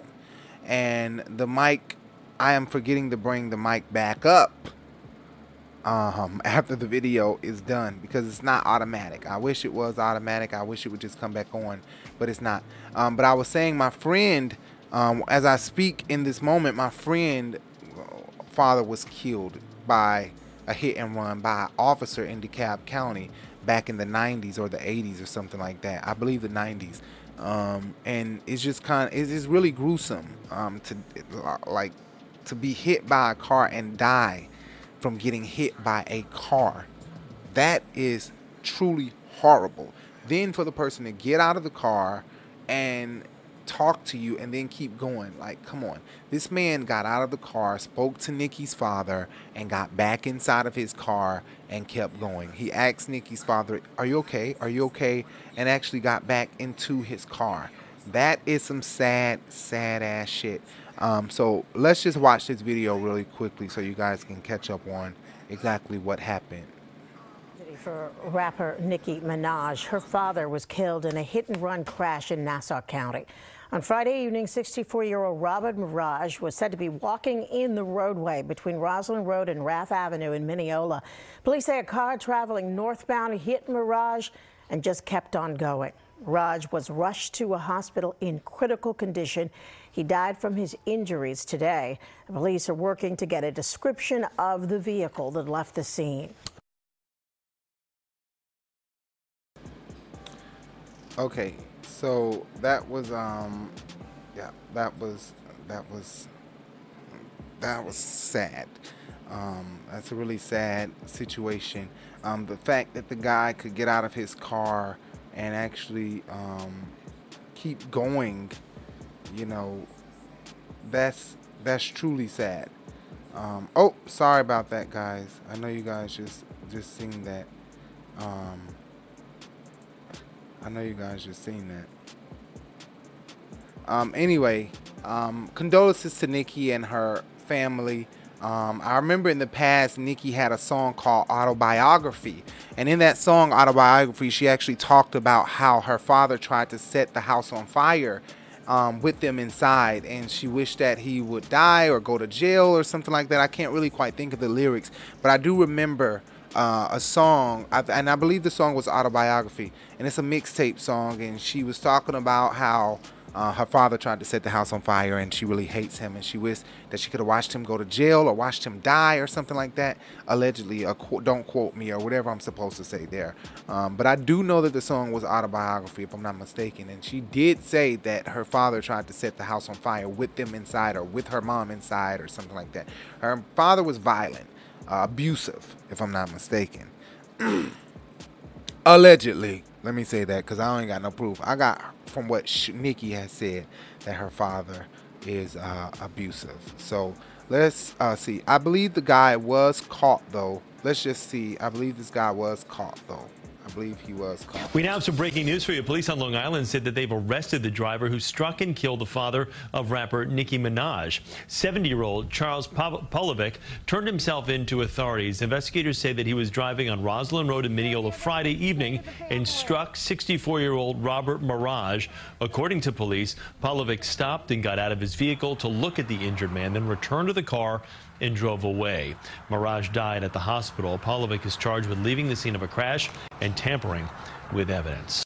and the mic. I am forgetting to bring the mic back up um, after the video is done because it's not automatic. I wish it was automatic. I wish it would just come back on, but it's not. Um, but I was saying, my friend, um, as I speak in this moment, my friend father was killed by a hit and run by an officer in DeKalb County back in the 90s or the 80s or something like that. I believe the 90s. Um, and it's just kind of it's really gruesome um, to like to be hit by a car and die from getting hit by a car. That is truly horrible. Then for the person to get out of the car and talk to you and then keep going. Like, come on. This man got out of the car, spoke to Nicki's father, and got back inside of his car and kept going. He asked Nicki's father, Are you okay? Are you okay? And actually got back into his car. That is some sad, sad ass shit. Um, so let's just watch this video really quickly so you guys can catch up on exactly what happened. For rapper Nicki Minaj, her father was killed in a hit and run crash in Nassau County. On Friday evening, 64 year old Robert Maraj was said to be walking in the roadway between Roslyn Road and Raff Avenue in Mineola. Police say a car traveling northbound hit Maraj and just kept on going. Raj was rushed to a hospital in critical condition. He died from his injuries today. The police are working to get a description of the vehicle that left the scene. Okay, so that was um yeah, that was that was that was sad. Um, that's a really sad situation. Um, the fact that the guy could get out of his car and actually um, keep going, you know, that's that's truly sad. Um, oh, sorry about that, guys. I know you guys just just seen that. Um, I know you guys just seen that. Um, anyway, um, condolences to Nicki and her family. Um, I remember in the past, Nicki had a song called Autobiography. And in that song, Autobiography, she actually talked about how her father tried to set the house on fire um, with them inside. And she wished that he would die or go to jail or something like that. I can't really quite think of the lyrics, but I do remember. Uh, a song, and I believe the song was autobiography, and it's a mixtape song. And she was talking about how uh, her father tried to set the house on fire, and she really hates him, and she wished that she could have watched him go to jail or watched him die or something like that. Allegedly, qu- don't quote me or whatever I'm supposed to say there. Um, but I do know that the song was autobiography, if I'm not mistaken, and she did say that her father tried to set the house on fire with them inside or with her mom inside or something like that. Her father was violent, uh, abusive, if I'm not mistaken. Allegedly, let me say that because I ain't got no proof. I got from what Sh- Nicki has said that her father is uh, abusive. So let's uh, see. I believe the guy was caught though. Let's just see. I believe this guy was caught though. I believe he was caught. We now have some breaking news for you. Police on Long Island said that they've arrested the driver who struck and killed the father of rapper Nicki Minaj. 70-year-old Charles Polevich turned himself in to authorities. Investigators say that he was driving on Roslyn Road in Mineola Friday evening and struck 64-year-old Robert Maraj. According to police, Polevich stopped and got out of his vehicle to look at the injured man, then returned to the car and drove away. Maraj died at the hospital. Polevich is charged with leaving the scene of a crash and tampering with evidence.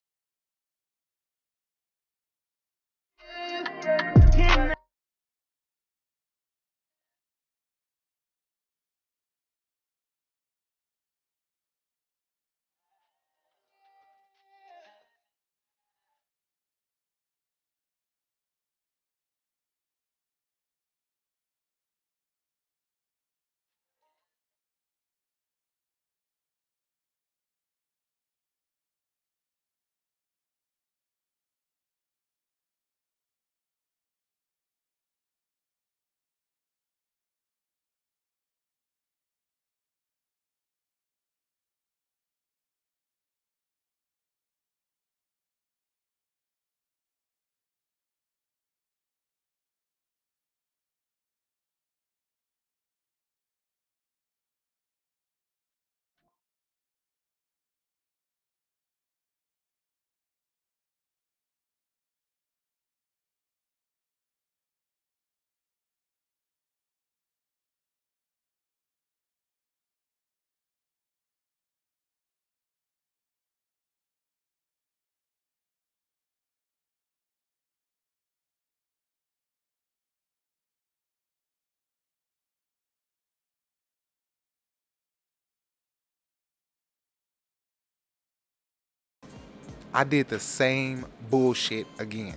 I did the same bullshit again.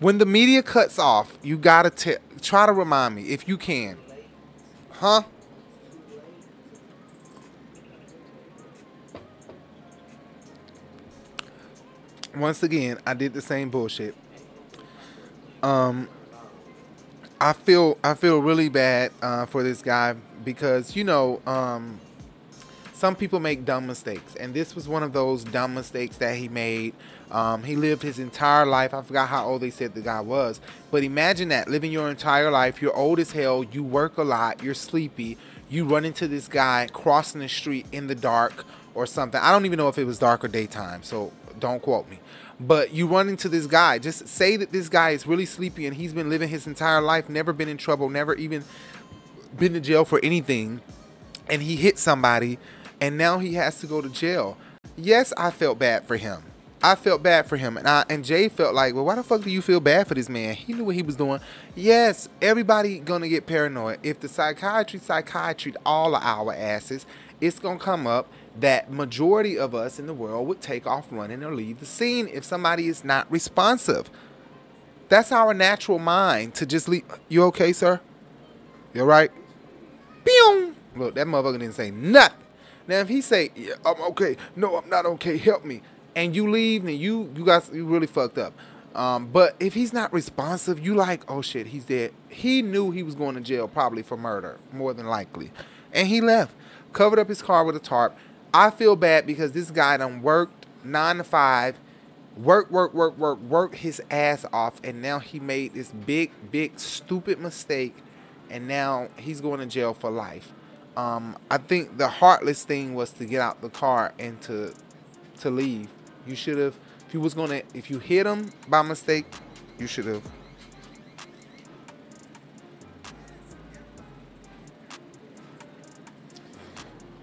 When the media cuts off, you gotta t- try to remind me if you can. Huh? Once again, I did the same bullshit. Um, I feel I feel really bad uh, for this guy because you know um, some people make dumb mistakes, and this was one of those dumb mistakes that he made. Um, he lived his entire life. I forgot how old they said the guy was, but imagine that living your entire life. You're old as hell. You work a lot. You're sleepy. You run into this guy crossing the street in the dark or something. I don't even know if it was dark or daytime, so don't quote me. But you run into this guy. Just say that this guy is really sleepy and he's been living his entire life, never been in trouble, never even been to jail for anything, and he hit somebody, and now he has to go to jail. Yes, I felt bad for him. I felt bad for him, and I and Jay felt like, well, why the fuck do you feel bad for this man? He knew what he was doing. Yes, everybody gonna get paranoid. If the psychiatry psychiatry all of our asses, it's gonna come up that majority of us in the world would take off running or leave the scene if somebody is not responsive. That's our natural mind to just leave. You okay, sir? You all right? Pew! Look, that motherfucker didn't say nothing. Now, if he say, yeah, I'm okay, no, I'm not okay, help me, and you leave, and you you guys you really fucked up. Um, but if he's not responsive, you like, oh shit, he's dead. He knew he was going to jail probably for murder, more than likely, and he left, covered up his car with a tarp. I feel bad because this guy done worked nine to five, work, work, work, work, work his ass off, and now he made this big, big, stupid mistake, and now he's going to jail for life. Um, I think the heartless thing was to get out the car and to to leave. You should have. If you was gonna, if you hit him by mistake, you should have.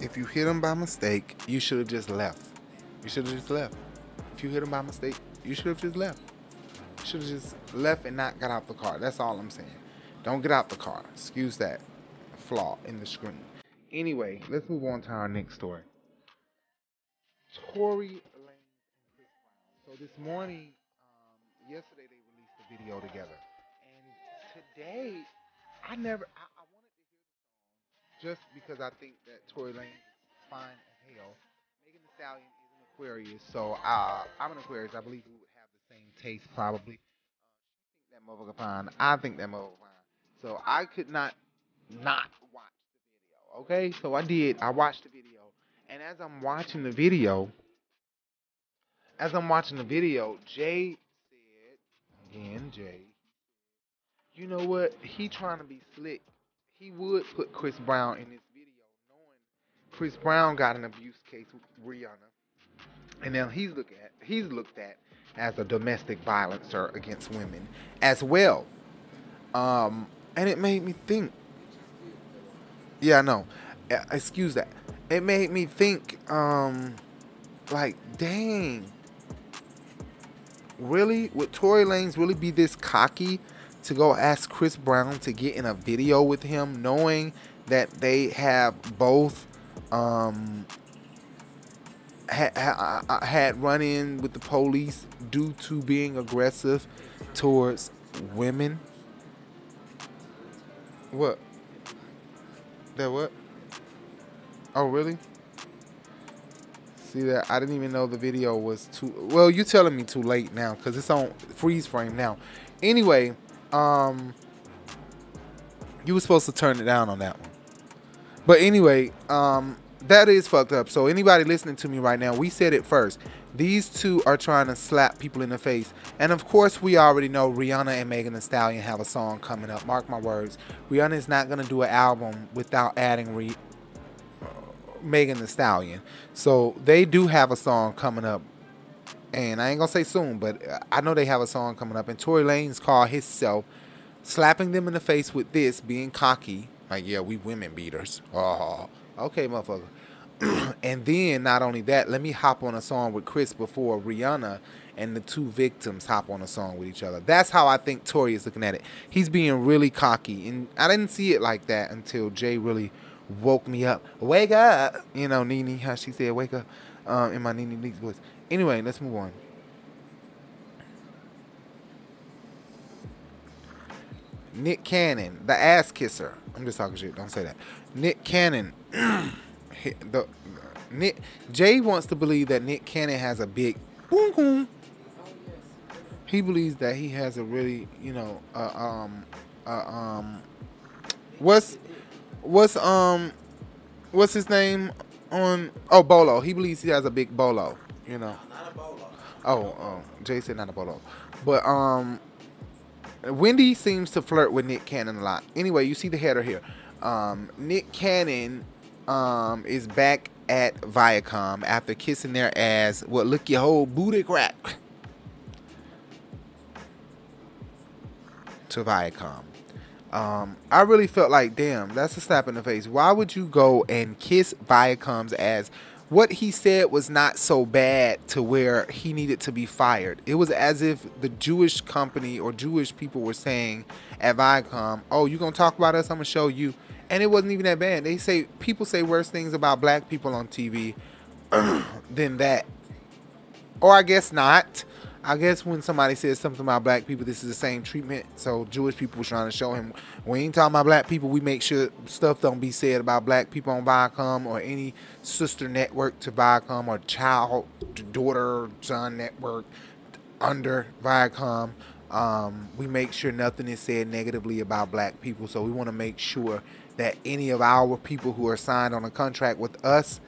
If you hit him by mistake, you should have just left. You should have just left. If you hit him by mistake, you should have just left. You should have just left and not got out the car. That's all I'm saying. Don't get out the car. Excuse that flaw in the screen. Anyway, let's move on to our next story. Tory Lanez and Chris Brown. So this morning, um, yesterday they released the video together, and today I never I, I wanted to hear the song just because I think that Tory Lanez is fine as hell. Megan Thee Stallion is an Aquarius, so uh, I'm an Aquarius. I believe we would have the same taste probably. Uh, she think that motherfucker fine. I think that motherfucker fine. So I could not not. Okay, so I did. I watched the video, and as I'm watching the video, as I'm watching the video, Jay said again, Jay. You know what? He trying to be slick. He would put Chris Brown in this video, knowing Chris Brown got an abuse case with Rihanna, and now he's looked at he's looked at as a domestic violencer against women as well. Um, and it made me think. Yeah. Uh, Excuse that. It made me think. Um, like, dang. Really, would Tory Lanez really be this cocky to go ask Chris Brown to get in a video with him, knowing that they have both um, ha- uh, had run in with the police due to being aggressive towards women? What? That what? Oh, really? See that? I didn't even know the video was too. Well, you telling me too late now because it's on freeze frame now. Anyway, um, you were supposed to turn it down on that one. But anyway, um, that is fucked up. So anybody listening to me right now, we said it first. These two are trying to slap people in the face, and of course, we already know Rihanna and Megan Thee Stallion have a song coming up. Mark my words, Rihanna is not gonna do an album without adding Re- uh, Megan Thee Stallion. So they do have a song coming up, and I ain't gonna say soon, but uh, I know they have a song coming up. And Tory Lanez called himself slapping them in the face with this, being cocky, like yeah, we women beaters. Oh, okay, motherfucker. and then not only that, let me hop on a song with Chris before Rihanna and the two victims hop on a song with each other. That's how I think Tory is looking at it. He's being really cocky, and I didn't see it like that until Jay really woke me up. Wake up, you know, Nene, how she said, "Wake up," um, in my Nene Leakes voice. Anyway, let's move on. Nick Cannon, the ass kisser. I'm just talking shit. Don't say that. Nick Cannon. the, Nick Jay wants to believe that Nick Cannon has a big boom boom. He believes that he has a really, you know, uh, um, uh, um, what's what's um, what's his name on? Oh, Bolo. He believes he has a big bolo. You know. Not a bolo. Oh, oh, Jay said not a bolo, but um, Wendy seems to flirt with Nick Cannon a lot. Anyway, you see the header here. Um, Nick Cannon um, is back at Viacom after kissing their ass. What look your whole booty crack to Viacom. Um, I really felt like, damn, that's a slap in the face. Why would you go and kiss Viacom's ass? What he said was not so bad to where he needed to be fired. It was as if the Jewish company or Jewish people were saying at Viacom, "Oh, you gonna talk about us? I'm gonna show you." And it wasn't even that bad. They say people say worse things about black people on TV than that, or I guess not. I guess when somebody says something about black people, this is the same treatment. So Jewish people were trying to show him we ain't talking about black people. We make sure stuff don't be said about black people on Viacom or any sister network to Viacom or child, daughter, son network under Viacom. Um, we make sure nothing is said negatively about black people. So we want to make sure that any of our people who are signed on a contract with us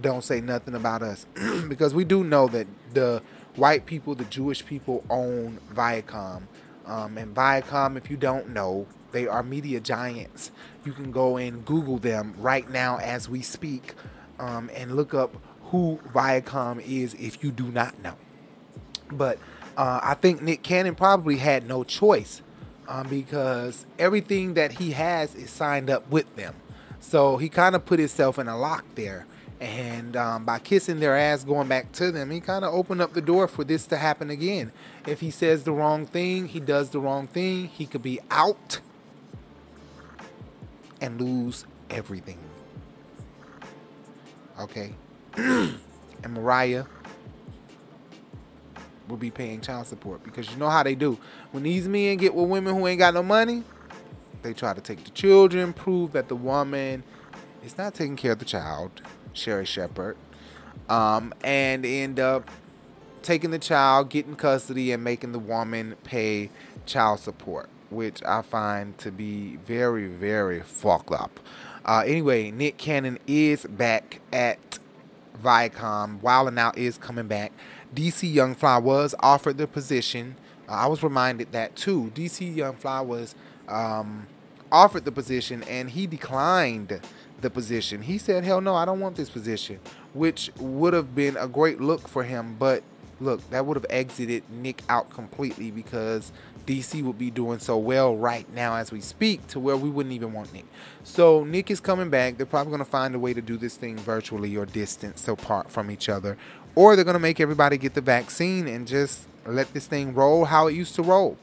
don't say nothing about us because we do know that the white people, the Jewish people own Viacom. Um, and Viacom, if you don't know, they are media giants. You can go and Google them right now as we speak um, and look up who Viacom is if you do not know. But uh, I think Nick Cannon probably had no choice um, because everything that he has is signed up with them. So he kind of put himself in a lock there. And um, by kissing their ass going back to them, he kind of opened up the door for this to happen again. If he says the wrong thing, he does the wrong thing, he could be out and lose everything. Okay? and Mariah will be paying child support because you know how they do. When these men get with women who ain't got no money, they try to take the children, prove that the woman is not taking care of the child, Sherri Shepherd, um, and end up taking the child, getting custody, and making the woman pay child support, which I find to be very, very fucked up. Uh, anyway, Nick Cannon is back at Viacom. Wild 'N Out is coming back. DC Young Fly was offered the position. I was reminded that too. DC Young Fly was um, offered the position and he declined the position. He said, "Hell no, I don't want this position," which would have been a great look for him. But look, that would have exited Nick out completely because DC would be doing so well right now as we speak to where we wouldn't even want Nick. So Nick is coming back. They're probably going to find a way to do this thing virtually or distance apart from each other or they're going to make everybody get the vaccine and just let this thing roll how it used to roll.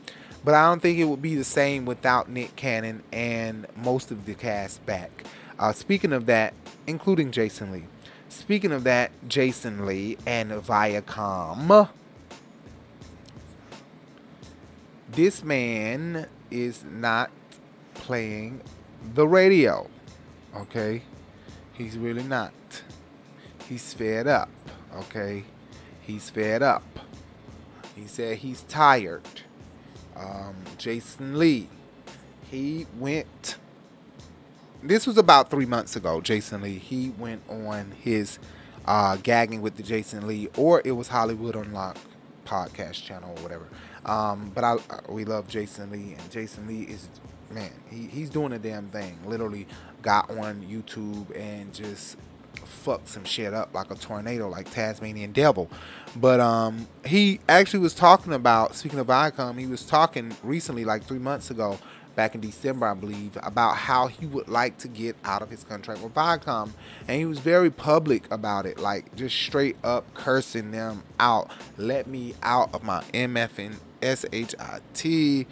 But I don't think it would be the same without Nick Cannon and most of the cast back. Uh, speaking of that, including Jason Lee. Speaking of that, Jason Lee and Viacom. This man is not playing the radio. Okay? He's really not. He's fed up. Okay, he's fed up. He said he's tired. Um, Jason Lee, he went. This was about three months ago. Jason Lee, he went on his uh, gagging with the Jason Lee, or it was Hollywood Unlocked podcast channel or whatever. Um, but I, we love Jason Lee, and Jason Lee is man, he, he's doing a damn thing. Literally got on YouTube and just fuck some shit up like a tornado, like Tasmanian Devil. But um, he actually was talking about, speaking of Viacom, he was talking recently, like three months ago, back in December, I believe, about how he would like to get out of his contract with Viacom. And he was very public about it, like just straight up cursing them out. Let me out of my MF and SHIT.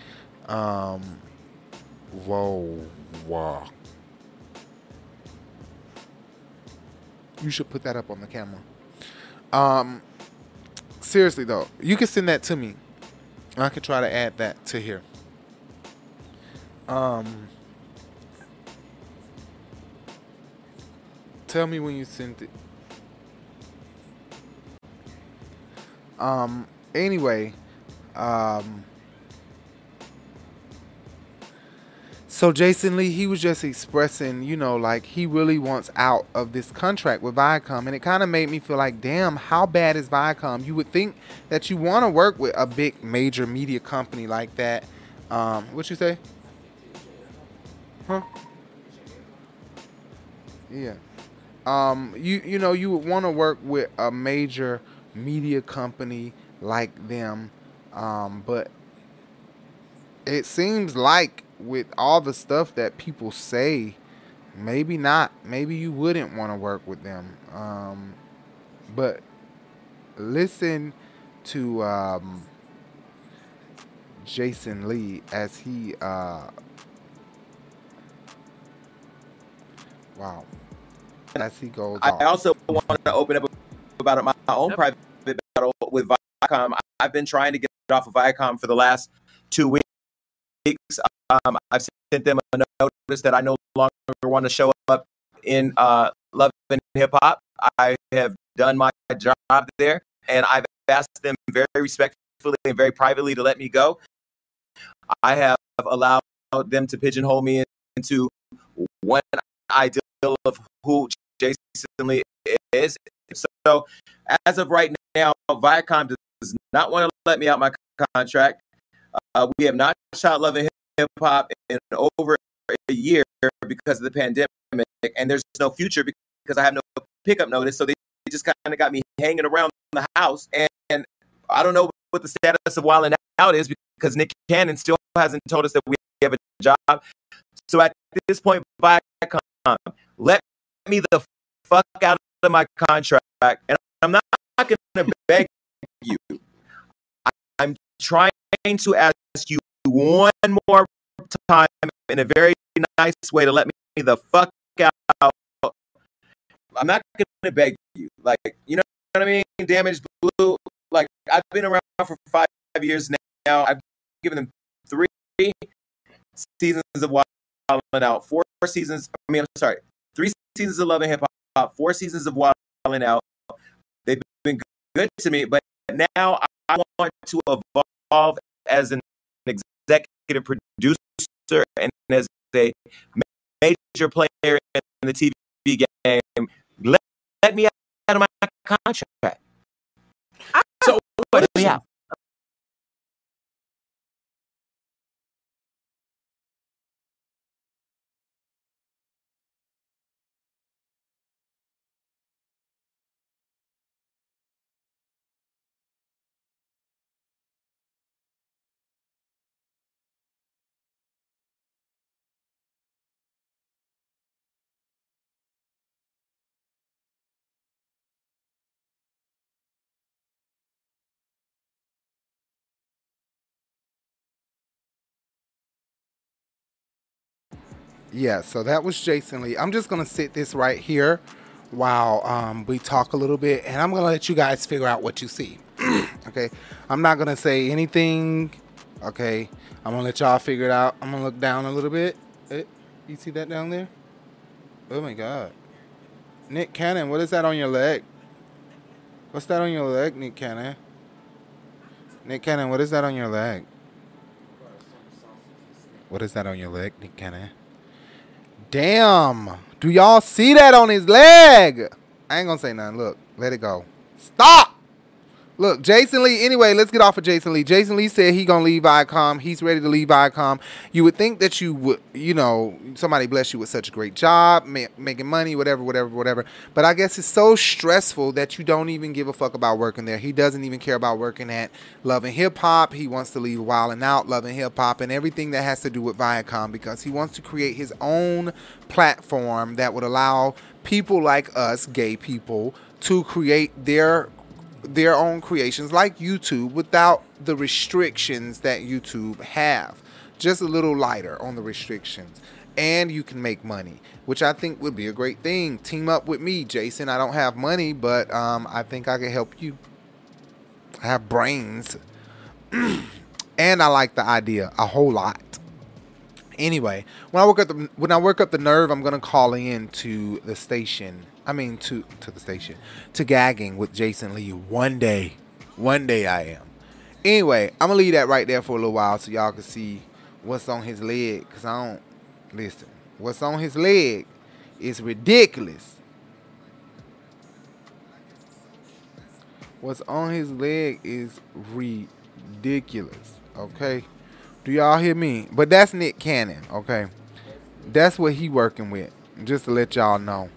Um, whoa, whoa. You should put that up on the camera. Um, seriously though, you can send that to me. I can try to add that to here. Um, tell me when you sent it. Um, anyway, um, so Jason Lee, he was just expressing, you know, like he really wants out of this contract with Viacom, and it kind of made me feel like, damn, how bad is Viacom? You would think that you want to work with a big major media company like that. Um, what you say? Huh? Yeah. Um, you you know you would want to work with a major media company like them, um, but it seems like with all the stuff that people say, maybe not. Maybe you wouldn't want to work with them. Um, but listen to um, Jason Lee as he. Uh, wow. As he goes I off. also want to open up about my own private battle with Viacom. I've been trying to get off of Viacom for the last two weeks. Um, I've sent them a notice that I no longer want to show up in uh, Love and Hip Hop. I have done my job there, and I've asked them very respectfully and very privately to let me go. I have allowed them to pigeonhole me into one ideal of who Jason Lee is. So, as of right now, Viacom does not want to let me out my contract. Uh, we have not shot Love and Hip Hop in over a year because of the pandemic, and there's no future because I have no pickup notice. So they just kind of got me hanging around the house, and, and I don't know what the status of Wild 'N Out is because Nick Cannon still hasn't told us that we have a job. So at this point, Viacom, let me the fuck out of my contract, and I'm not going to beg you. I'm trying to ask you one more time in a very nice way to let me the fuck out. I'm not to beg you. Like, you know what I mean? Damaged Blue. Like, I've been around for five years now. I've given them three seasons of Wild Out, four seasons. I mean, I'm sorry, three seasons of Love and Hip Hop, four seasons of Wild Out. They've been good to me, but now I want to evolve as an executive producer and as a major player in the TV game. Let, let me out of my contract. So, let me Yeah, so that was Jason Lee. I'm just gonna sit this right here while um, we talk a little bit, and I'm gonna let you guys figure out what you see. okay, I'm not gonna say anything. Okay, I'm gonna let y'all figure it out. I'm gonna look down a little bit. Eh, you see that down there? Oh my God, Nick Cannon, what is that on your leg? What's that on your leg, Nick Cannon? Nick Cannon, what is that on your leg? What is that on your leg, Nick Cannon? Damn. Do y'all see that on his leg? I ain't gonna say nothing. Look, let it go. Stop. Look, Jason Lee. Anyway, let's get off of Jason Lee. Jason Lee said he gonna leave Viacom. He's ready to leave Viacom. You would think that you would, you know, somebody bless you with such a great job, ma- making money, whatever, whatever, whatever. But I guess it's so stressful that you don't even give a fuck about working there. He doesn't even care about working at Love and Hip Hop. He wants to leave Wild 'N Out, Love and Hip Hop, and everything that has to do with Viacom because he wants to create his own platform that would allow people like us, gay people, to create their their own creations like YouTube without the restrictions that YouTube have. Just a little lighter on the restrictions. and you can make money, which I think would be a great thing. Team up with me, Jason. I don't have money, but um, I think I can help you. I have brains, and I like the idea a whole lot. Anyway, when I work up the when I work up the nerve, I'm gonna call in to the station. I mean to to the station to gagging with Jason Lee one day. One day I am. Anyway, I'm gonna leave that right there for a little while so y'all can see what's on his leg. Cause I don't listen. What's on his leg is ridiculous. What's on his leg is ridiculous. Okay. Do y'all hear me? But that's Nick Cannon, okay? That's what he working with. Just to let y'all know.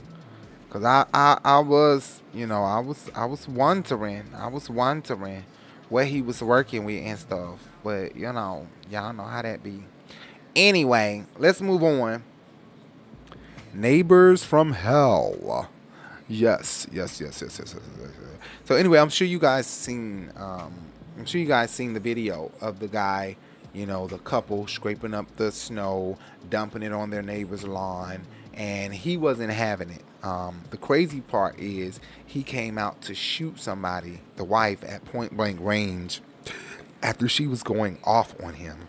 Cause I, I I was, you know, I was I was wondering. I was wondering what he was working with and stuff. But you know, y'all know how that be. Anyway, let's move on. Neighbors from Hell. Yes, yes, yes, yes, yes, yes, yes. So anyway, I'm sure you guys seen. Um, I'm sure you guys seen the video of the guy, you know, the couple scraping up the snow, dumping it on their neighbor's lawn, and he wasn't having it. Um, the crazy part is he came out to shoot somebody, the wife, at point blank range, after she was going off on him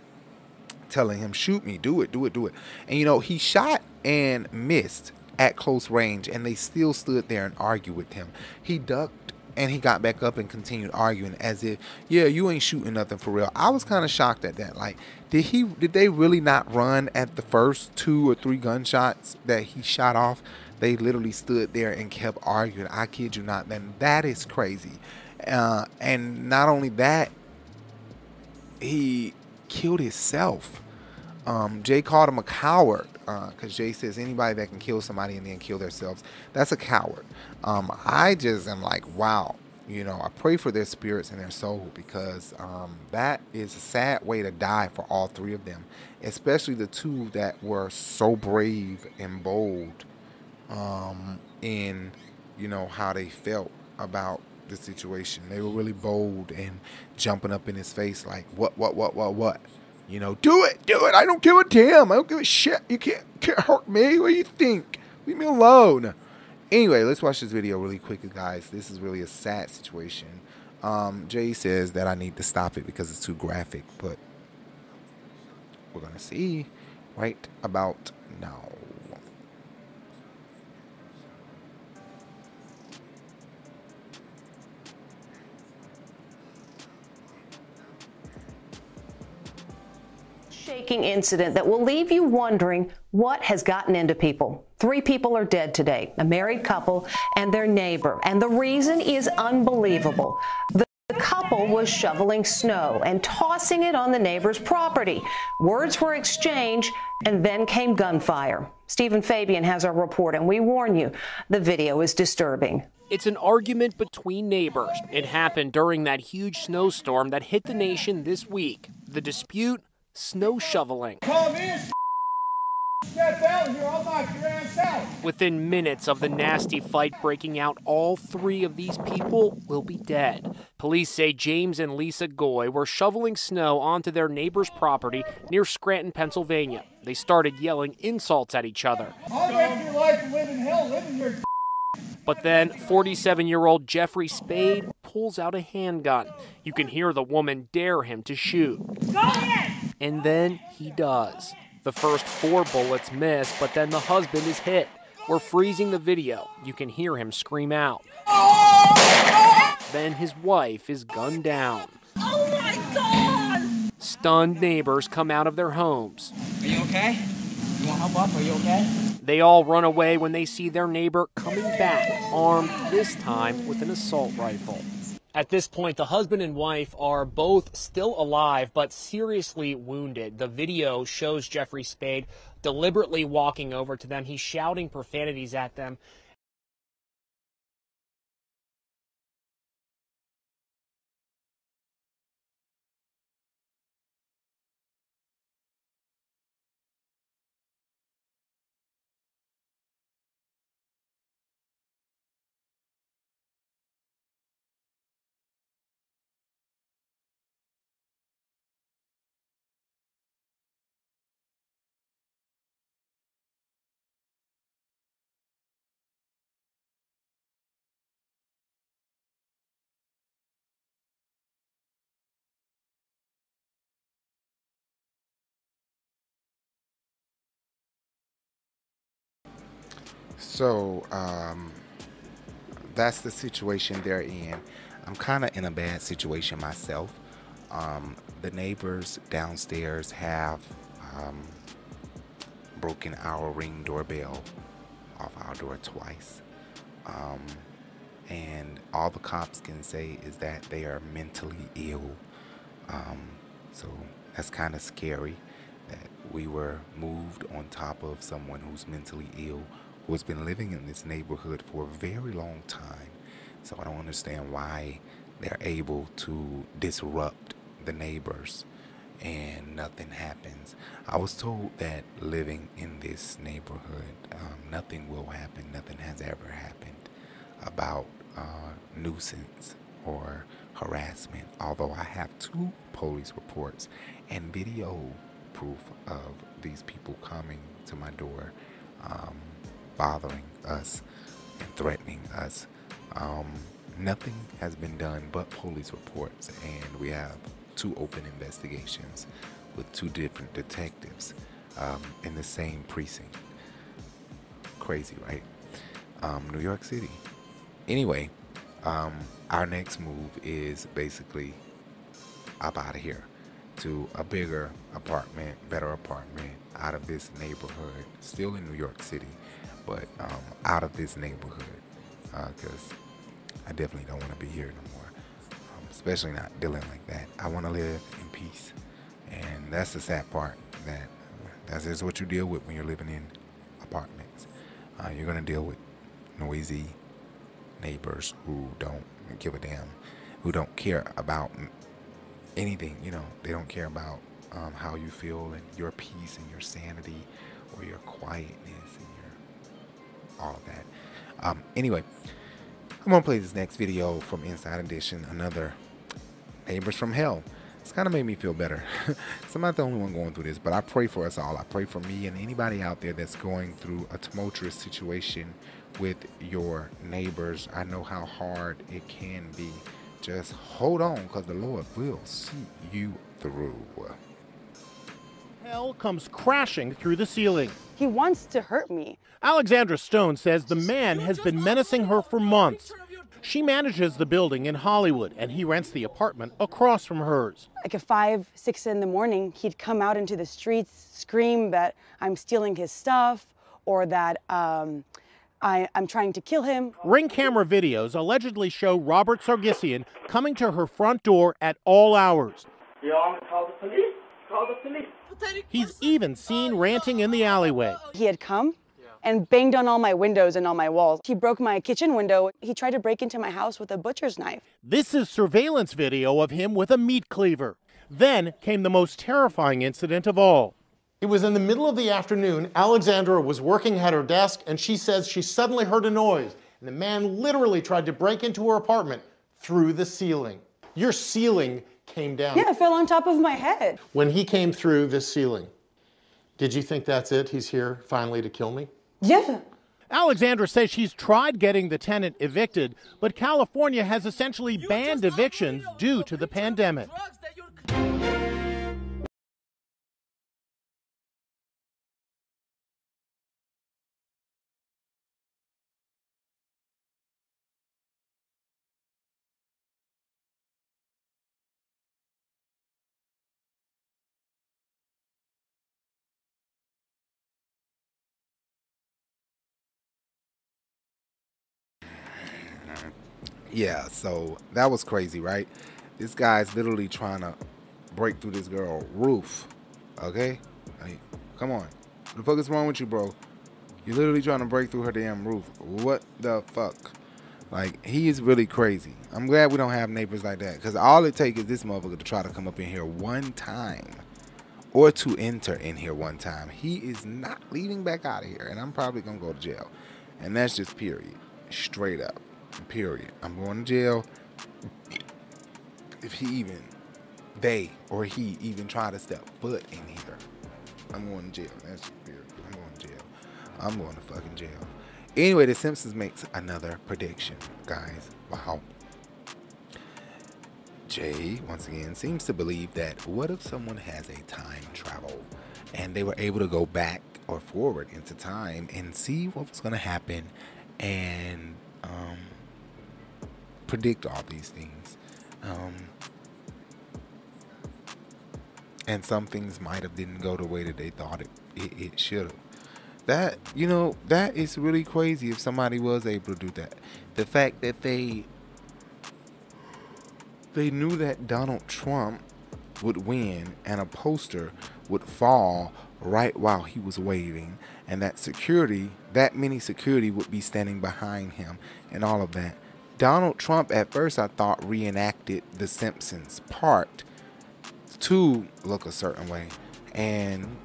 telling him, shoot me, do it, do it, do it. And you know, he shot and missed at close range, and they still stood there and argued with him. He ducked and he got back up and continued arguing as if, yeah, you ain't shooting nothing for real. I was kind of shocked at that. Like, did he did they really not run at the first two or three gunshots that he shot off? They literally stood there and kept arguing. I kid you not. Then that is crazy. Uh, and not only that, he killed himself. Um, Jay called him a coward because uh, Jay says anybody that can kill somebody and then kill themselves, that's a coward. Um, I just am like, wow, you know, I pray for their spirits and their soul because um, that is a sad way to die for all three of them, especially the two that were so brave and bold um, in, you know, how they felt about the situation. They were really bold and jumping up in his face like, what, what, what, what, what? You know, do it, do it. I don't give a damn. I don't give a shit. You can't, can't hurt me. What do you think? Leave me alone. Anyway, let's watch this video really quickly, guys. This is really a sad situation. Um, Jay says that I need to stop it because it's too graphic, but we're gonna see right about now. Shaking incident that will leave you wondering what has gotten into people. Three people are dead today a married couple and their neighbor. And the reason is unbelievable. The the couple was shoveling snow and tossing it on the neighbor's property. Words were exchanged, and then came gunfire. Stephen Fabian has our report, and we warn you the video is disturbing. It's an argument between neighbors. It happened during that huge snowstorm that hit the nation this week. The dispute snow shoveling. Within minutes of the nasty fight breaking out, all three of these people will be dead. Police say James and Lisa Goy were shoveling snow onto their neighbor's property near Scranton, Pennsylvania. They started yelling insults at each other. But then 47 year old Jeffrey Spaide pulls out a handgun. You can hear the woman dare him to shoot. And then he does. The first four bullets miss, but then the husband is hit. We're freezing the video. You can hear him scream out. Then his wife is gunned down. Oh my god! Stunned neighbors come out of their homes. Are you okay? You want help up? Are you okay? They all run away when they see their neighbor coming back, armed this time with an assault rifle. At this point, the husband and wife are both still alive but seriously wounded. The video shows Jeffrey Spaide deliberately walking over to them. He's shouting profanities at them So, um, that's the situation they're in. I'm kind of in a bad situation myself. Um, the neighbors downstairs have um, broken our ring doorbell off our door twice. Um, and all the cops can say is that they are mentally ill. Um, so that's kind of scary that we were moved on top of someone who's mentally ill who has been living in this neighborhood for a very long time. So I don't understand why they're able to disrupt the neighbors and nothing happens. I was told that living in this neighborhood, um, nothing will happen, nothing has ever happened about uh, nuisance or harassment, although I have two police reports and video proof of these people coming to my door, um, bothering us and threatening us. Um, nothing has been done but police reports, and we have two open investigations with two different detectives um, in the same precinct. Crazy, right? Um, New York City. Anyway, um, our next move is basically up out of here to a bigger apartment, better apartment out of this neighborhood, still in New York City, but um, out of this neighborhood because uh, I definitely don't want to be here no more, um, especially not dealing like that. I want to live in peace, and that's the sad part. That that's what you deal with when you're living in apartments. Uh, you're gonna deal with noisy neighbors who don't give a damn, who don't care about anything. You know, they don't care about um, how you feel and your peace and your sanity or your quietness all that. Um, anyway, I'm gonna play this next video from Inside Edition, another Neighbors from Hell. It's kind of made me feel better. so I'm not the only one going through this, but I pray for us all. I pray for me and anybody out there that's going through a tumultuous situation with your neighbors. I know how hard it can be. Just hold on, because the Lord will see you through. Hell comes crashing through the ceiling. He wants to hurt me. Alexandra Stone says the man has been menacing her for months. She manages the building in Hollywood, and he rents the apartment across from hers. Like at five, six in the morning, he'd come out into the streets, scream that I'm stealing his stuff or that um, I, am trying to kill him. Ring camera videos allegedly show Robert Sargisian coming to her front door at all hours. You want me to call the police? Call the police. He's even seen oh, ranting in the alleyway. He had come and banged on all my windows and all my walls. He broke my kitchen window. He tried to break into my house with a butcher's knife. This is surveillance video of him with a meat cleaver. Then came the most terrifying incident of all. It was in the middle of the afternoon. Alexandra was working at her desk and she says she suddenly heard a noise. And the man literally tried to break into her apartment through the ceiling. Your ceiling came down. Yeah, it fell on top of my head. When he came through this ceiling, did you think that's it? He's here finally to kill me? Yeah. Alexandra says she's tried getting the tenant evicted, but California has essentially banned evictions due to the pandemic. Yeah, so that was crazy, right? This guy's literally trying to break through this girl roof. Okay? Like, come on. What the fuck is wrong with you, bro? You're literally trying to break through her damn roof. What the fuck? Like, he is really crazy. I'm glad we don't have neighbors like that. Because all it takes is this motherfucker to try to come up in here one time. Or to enter in here one time. He is not leaving back out of here. And I'm probably going to go to jail. And that's just period. Straight up. Period. I'm going to jail if he even, they or he even try to step foot in here. I'm going to jail. That's period. I'm going to jail. I'm going to fucking jail. Anyway, The Simpsons makes another prediction, guys. Wow. Jay, once again, seems to believe that what if someone has a time travel and they were able to go back or forward into time and see what was going to happen and um, predict all these things. Um, and some things might have didn't go the way that they thought it, it, it should have. That you know that is really crazy if somebody was able to do that. The fact that they they knew that Donald Trump would win and a poster would fall right while he was waving and that security that many security would be standing behind him and all of that donald trump at first i thought reenacted the simpsons part to look a certain way. And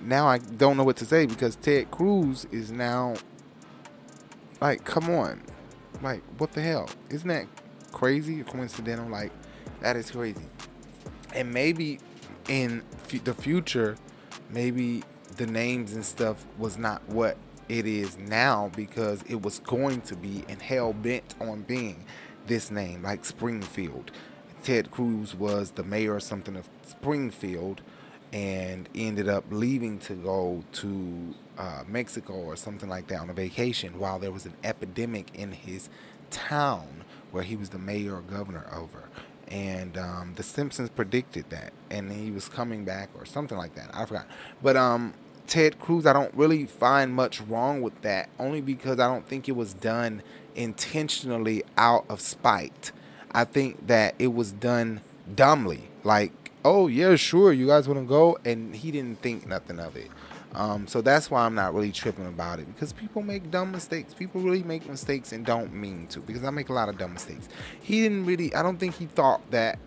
now i don't know what to say because ted cruz is now like come on. Like what the hell? Isn't that crazy? Or coincidental like that is crazy. And maybe in f- the future, maybe the names and stuff was not what it is now because it was going to be and hell bent on being this name, like Springfield. Ted Cruz was the mayor or something of Springfield and ended up leaving to go to uh, Mexico or something like that on a vacation while there was an epidemic in his town where he was the mayor or governor over and um, the Simpsons predicted that, and he was coming back or something like that. I forgot, but um, Ted Cruz, I don't really find much wrong with that, only because I don't think it was done intentionally out of spite. I think that it was done dumbly, like, oh yeah, sure, you guys want to go, and he didn't think nothing of it. Um, so that's why I'm not really tripping about it because people make dumb mistakes. People really make mistakes and don't mean to because I make a lot of dumb mistakes. He didn't really, I don't think he thought that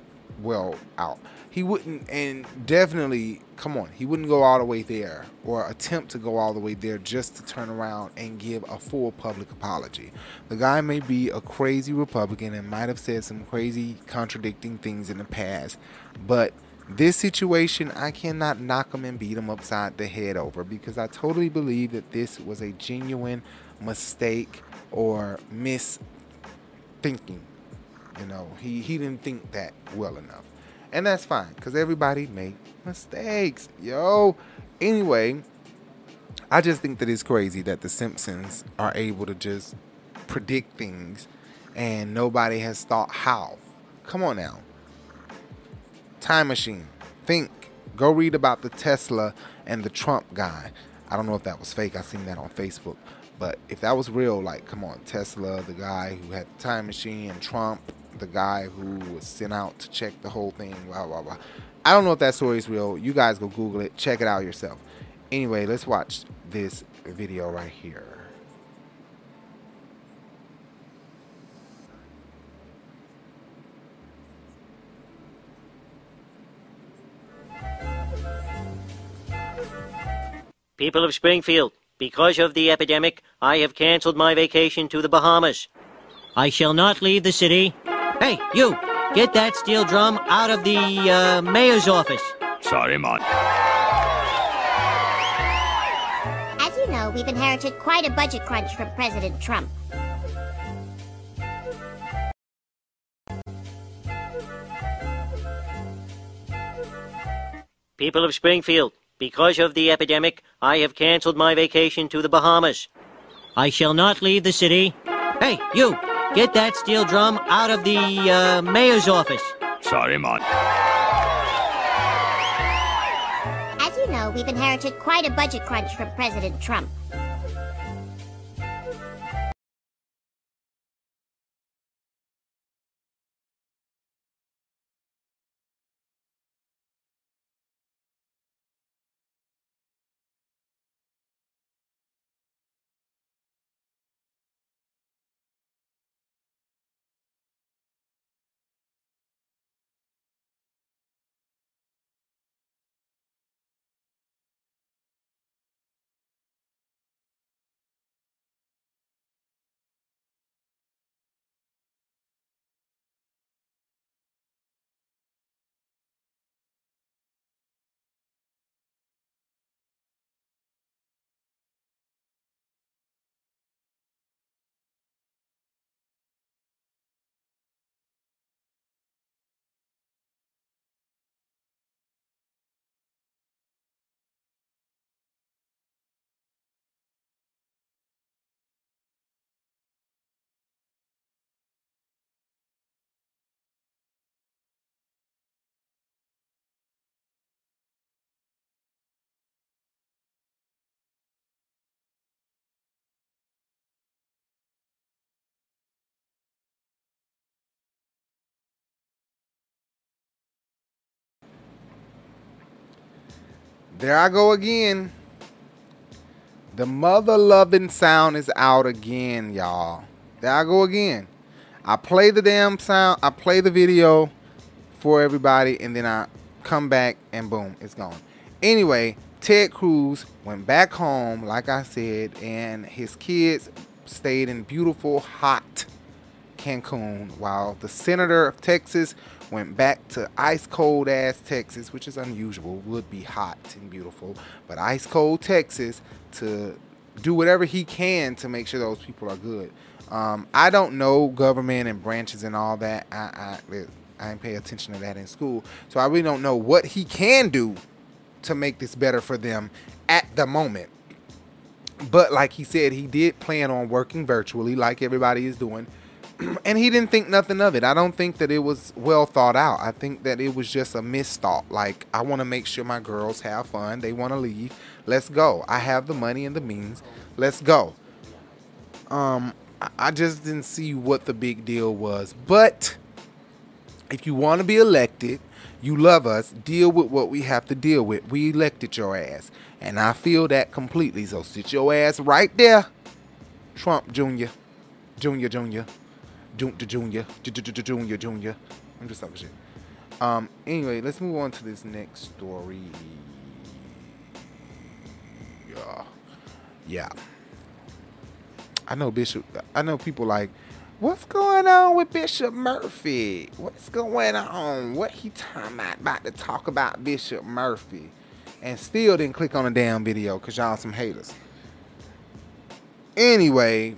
well out. He wouldn't, and definitely, come on, he wouldn't go all the way there or attempt to go all the way there just to turn around and give a full public apology. The guy may be a crazy Republican and might have said some crazy contradicting things in the past, but this situation, I cannot knock him and beat him upside the head over because I totally believe that this was a genuine mistake or misthinking. You know, he, he didn't think that well enough. And that's fine because everybody make mistakes. Yo. Anyway, I just think that it's crazy that the Simpsons are able to just predict things and nobody has thought how. Come on now. Time machine. Think. Go read about the Tesla and the Trump guy. I don't know if that was fake. I seen that on Facebook. But if that was real, like, come on, Tesla, the guy who had the time machine, and Trump, the guy who was sent out to check the whole thing, blah, blah, blah. I don't know if that story is real. You guys go Google it, check it out yourself. Anyway, let's watch this video right here. People of Springfield, because of the epidemic, I have canceled my vacation to the Bahamas. I shall not leave the city. Hey, you! Get that steel drum out of the uh, mayor's office. Sorry, man. As you know, we've inherited quite a budget crunch from President Trump. People of Springfield, because of the epidemic, I have canceled my vacation to the Bahamas. I shall not leave the city. Hey, you! Get that steel drum out of the uh, mayor's office. Sorry, man. As you know, we've inherited quite a budget crunch from President Trump. There I go again. The mother loving sound is out again, y'all. There I go again. I play the damn sound, I play the video for everybody, and then I come back and boom, it's gone. Anyway, Ted Cruz went back home, like I said, and his kids stayed in beautiful, hot Cancun, while the senator of Texas went back to ice cold ass Texas, which is unusual, would be hot and beautiful, but ice cold Texas to do whatever he can to make sure those people are good. Um, I don't know government and branches and all that. I, I I didn't pay attention to that in school, so I really don't know what he can do to make this better for them at the moment. But like he said, he did plan on working virtually, like everybody is doing. and he didn't think nothing of it. I don't think that it was well thought out. I think that it was just a misthought. Like, I want to make sure my girls have fun. They want to leave. Let's go. I have the money and the means. Let's go. Um, I just didn't see what the big deal was. But if you want to be elected, you love us, deal with what we have to deal with. We elected your ass. And I feel that completely. So sit your ass right there. Trump Jr. Junior, Junior. Junior, Junior. Junior. I'm just talking shit. Um, anyway, let's move on to this next story. Yeah. Yeah. I know Bishop. I know people like, what's going on with Bishop Murphy? What's going on? What he talking about? About to talk about Bishop Murphy, and still didn't click on the damn video because y'all some haters. Anyway,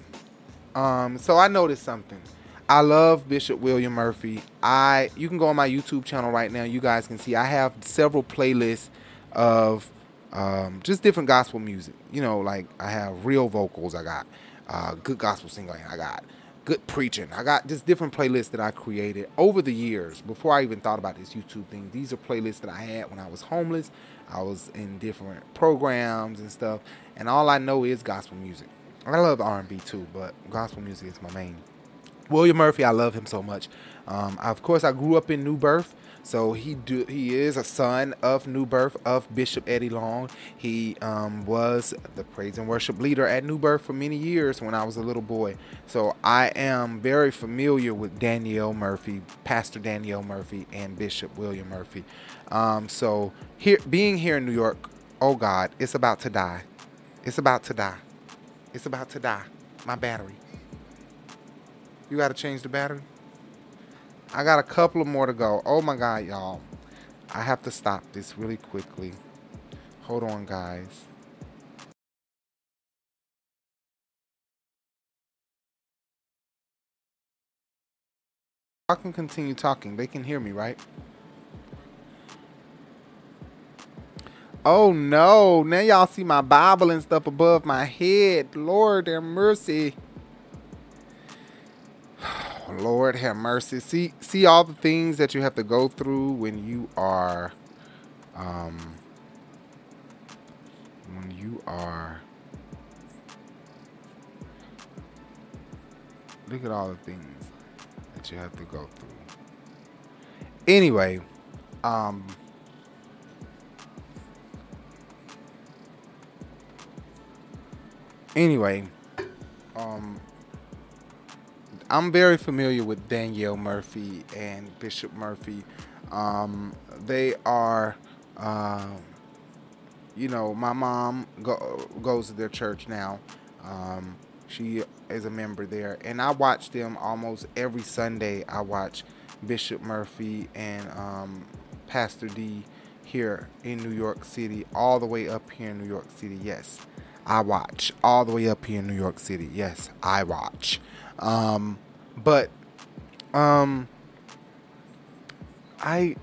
um, so I noticed something. I love Bishop William Murphy. I you can go on my YouTube channel right now. You guys can see I have several playlists of um, just different gospel music. You know, like I have real vocals. I got uh, good gospel singing. I got good preaching. I got just different playlists that I created over the years before I even thought about this YouTube thing. These are playlists that I had when I was homeless. I was in different programs and stuff, and all I know is gospel music. I love R&B too, but gospel music is my main. William Murphy, I love him so much. Um, of course, I grew up in New Birth, so he do he is a son of New Birth of Bishop Eddie Long. He um, was the praise and worship leader at New Birth for many years when I was a little boy. So I am very familiar with Danielle Murphy, Pastor Danielle Murphy, and Bishop William Murphy. Um, so here, being here in New York, oh God, it's about to die. It's about to die. It's about to die. My battery. You got to change the battery? I got a couple of more to go. Oh my God, y'all. I have to stop this really quickly. Hold on, guys. I can continue talking. They can hear me, right? Oh no, now y'all see my Bible and stuff above my head. Lord have mercy. Lord have mercy. See see all the things that you have to go through when you are um when you are look at all the things that you have to go through. Anyway, um anyway, um I'm very familiar with Danielle Murphy and Bishop Murphy. Um, they are, uh, you know, my mom go, goes to their church now. Um, she is a member there, and I watch them almost every Sunday. I watch Bishop Murphy and um, Pastor D here in New York City, all the way up here in New York City. Yes, I watch all the way up here in New York City. Yes, I watch. Um, but um, I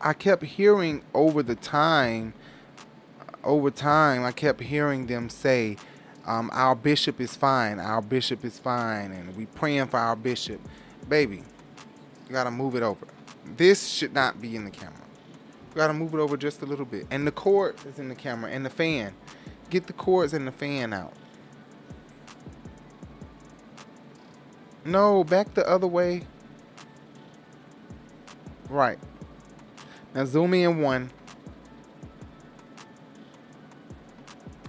I kept hearing over the time, over time, I kept hearing them say, um, "Our bishop is fine. Our bishop is fine," and we praying for our bishop. Baby, you gotta move it over. This should not be in the camera. Gotta move it over just a little bit. And the cord is in the camera, and the fan. Get the cords and the fan out. No, back the other way. Right. Now zoom in one.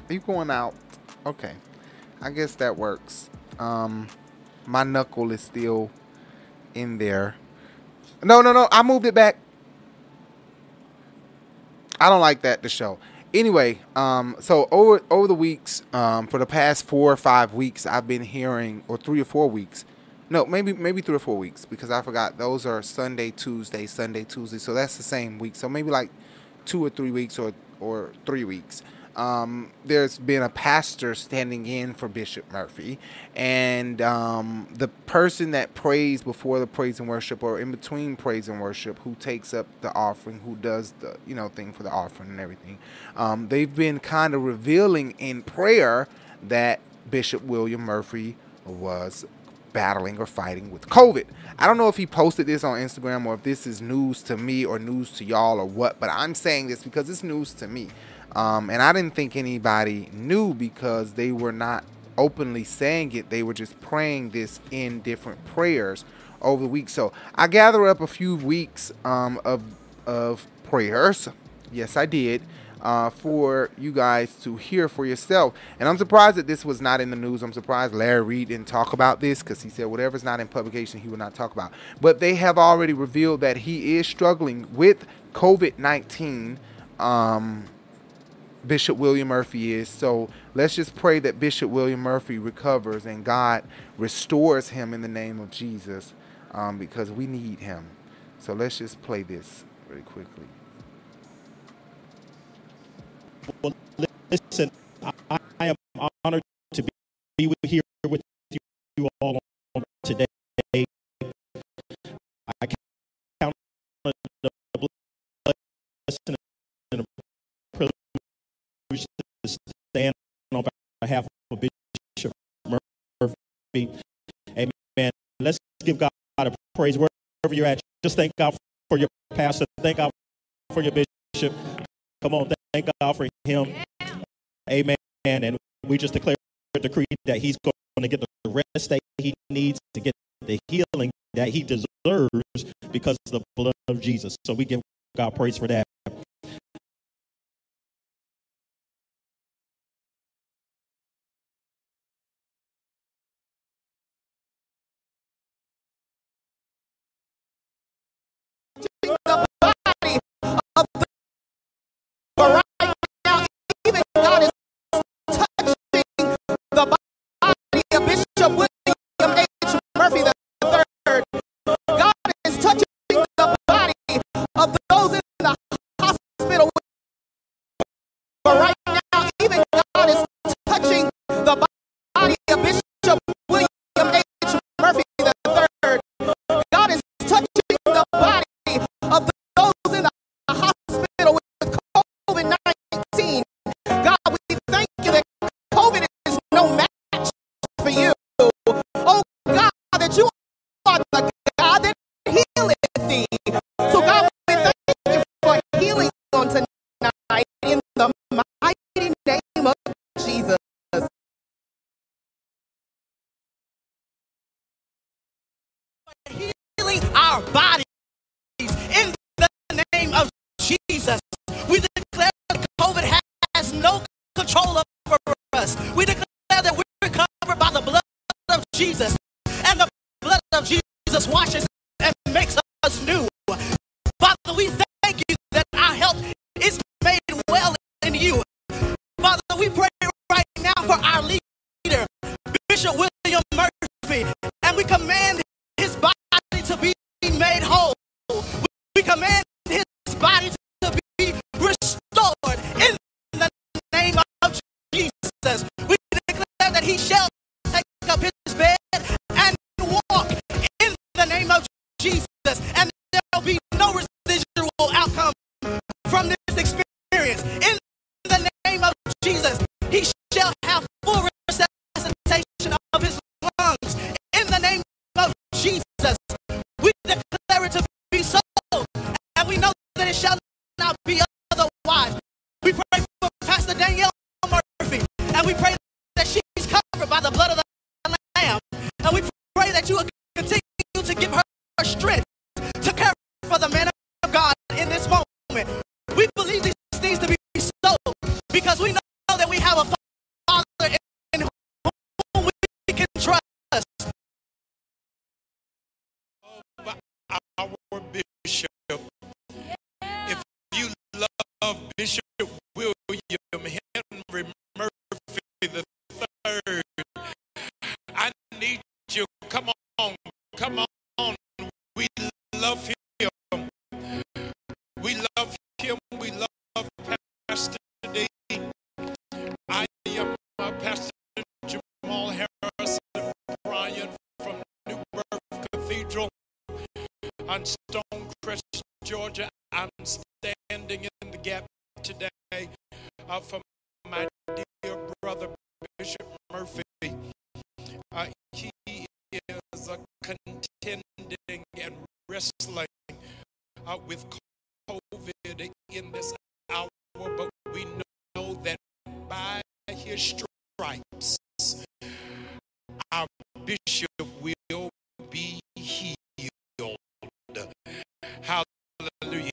Are you going out? Okay. I guess that works. Um, my knuckle is still in there. No, no, no. I moved it back. I don't like that to show. Anyway, um, so over over the weeks, um, for the past four or five weeks, I've been hearing, or three or four weeks, no, maybe maybe three or four weeks, because I forgot those are Sunday, Tuesday, Sunday, Tuesday. So that's the same week. So maybe like two or three weeks, or or three weeks um, there's been a pastor standing in for Bishop Murphy, and um, the person that prays before the praise and worship, or in between praise and worship, who takes up the offering, who does the you know thing for the offering and everything, um, they've been kind of revealing in prayer that Bishop William Murphy was battling or fighting with COVID. I don't know if he posted this on Instagram or if this is news to me or news to y'all or what, but I'm saying this because it's news to me. Um, and I didn't think anybody knew because they were not openly saying it. They were just praying this in different prayers over the week. So I gathered up a few weeks um, of of prayers. Yes, I did. Uh, for you guys to hear for yourself. And I'm surprised that this was not in the news. I'm surprised Larry Reid didn't talk about this because he said whatever's not in publication, he will not talk about. But they have already revealed that he is struggling with COVID 19. Um, Bishop William Murphy is. So let's just pray that Bishop William Murphy recovers and God restores him in the name of Jesus um, because we need him. So let's just play this really quickly. Well, listen, I, I am honored to be here with you all today. I count on the blessing and a privilege to stand on behalf of Bishop Murphy. Amen. Let's give God a lot of praise wherever you're at. Just thank God for your pastor. Thank God for your bishop. Come on, thank God for him. Amen. And we just declare a decree that he's going to get the rest that he needs to get the healing that he deserves because of the blood of Jesus. So we give God praise for that. Uh, with COVID in this hour, but we know that by his stripes, our bishop will be healed. Hallelujah.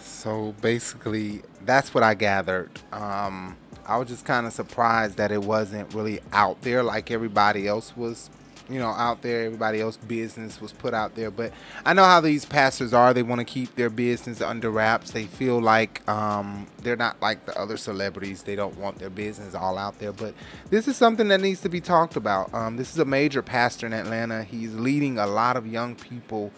So basically, that's what I gathered. Um, I was just kind of surprised that it wasn't really out there like everybody else was, you know, out there. Everybody else business was put out there. But I know how these pastors are. They want to keep their business under wraps. They feel like um, they're not like the other celebrities. They don't want their business all out there. But this is something that needs to be talked about. Um, this is a major pastor in Atlanta. He's leading a lot of young people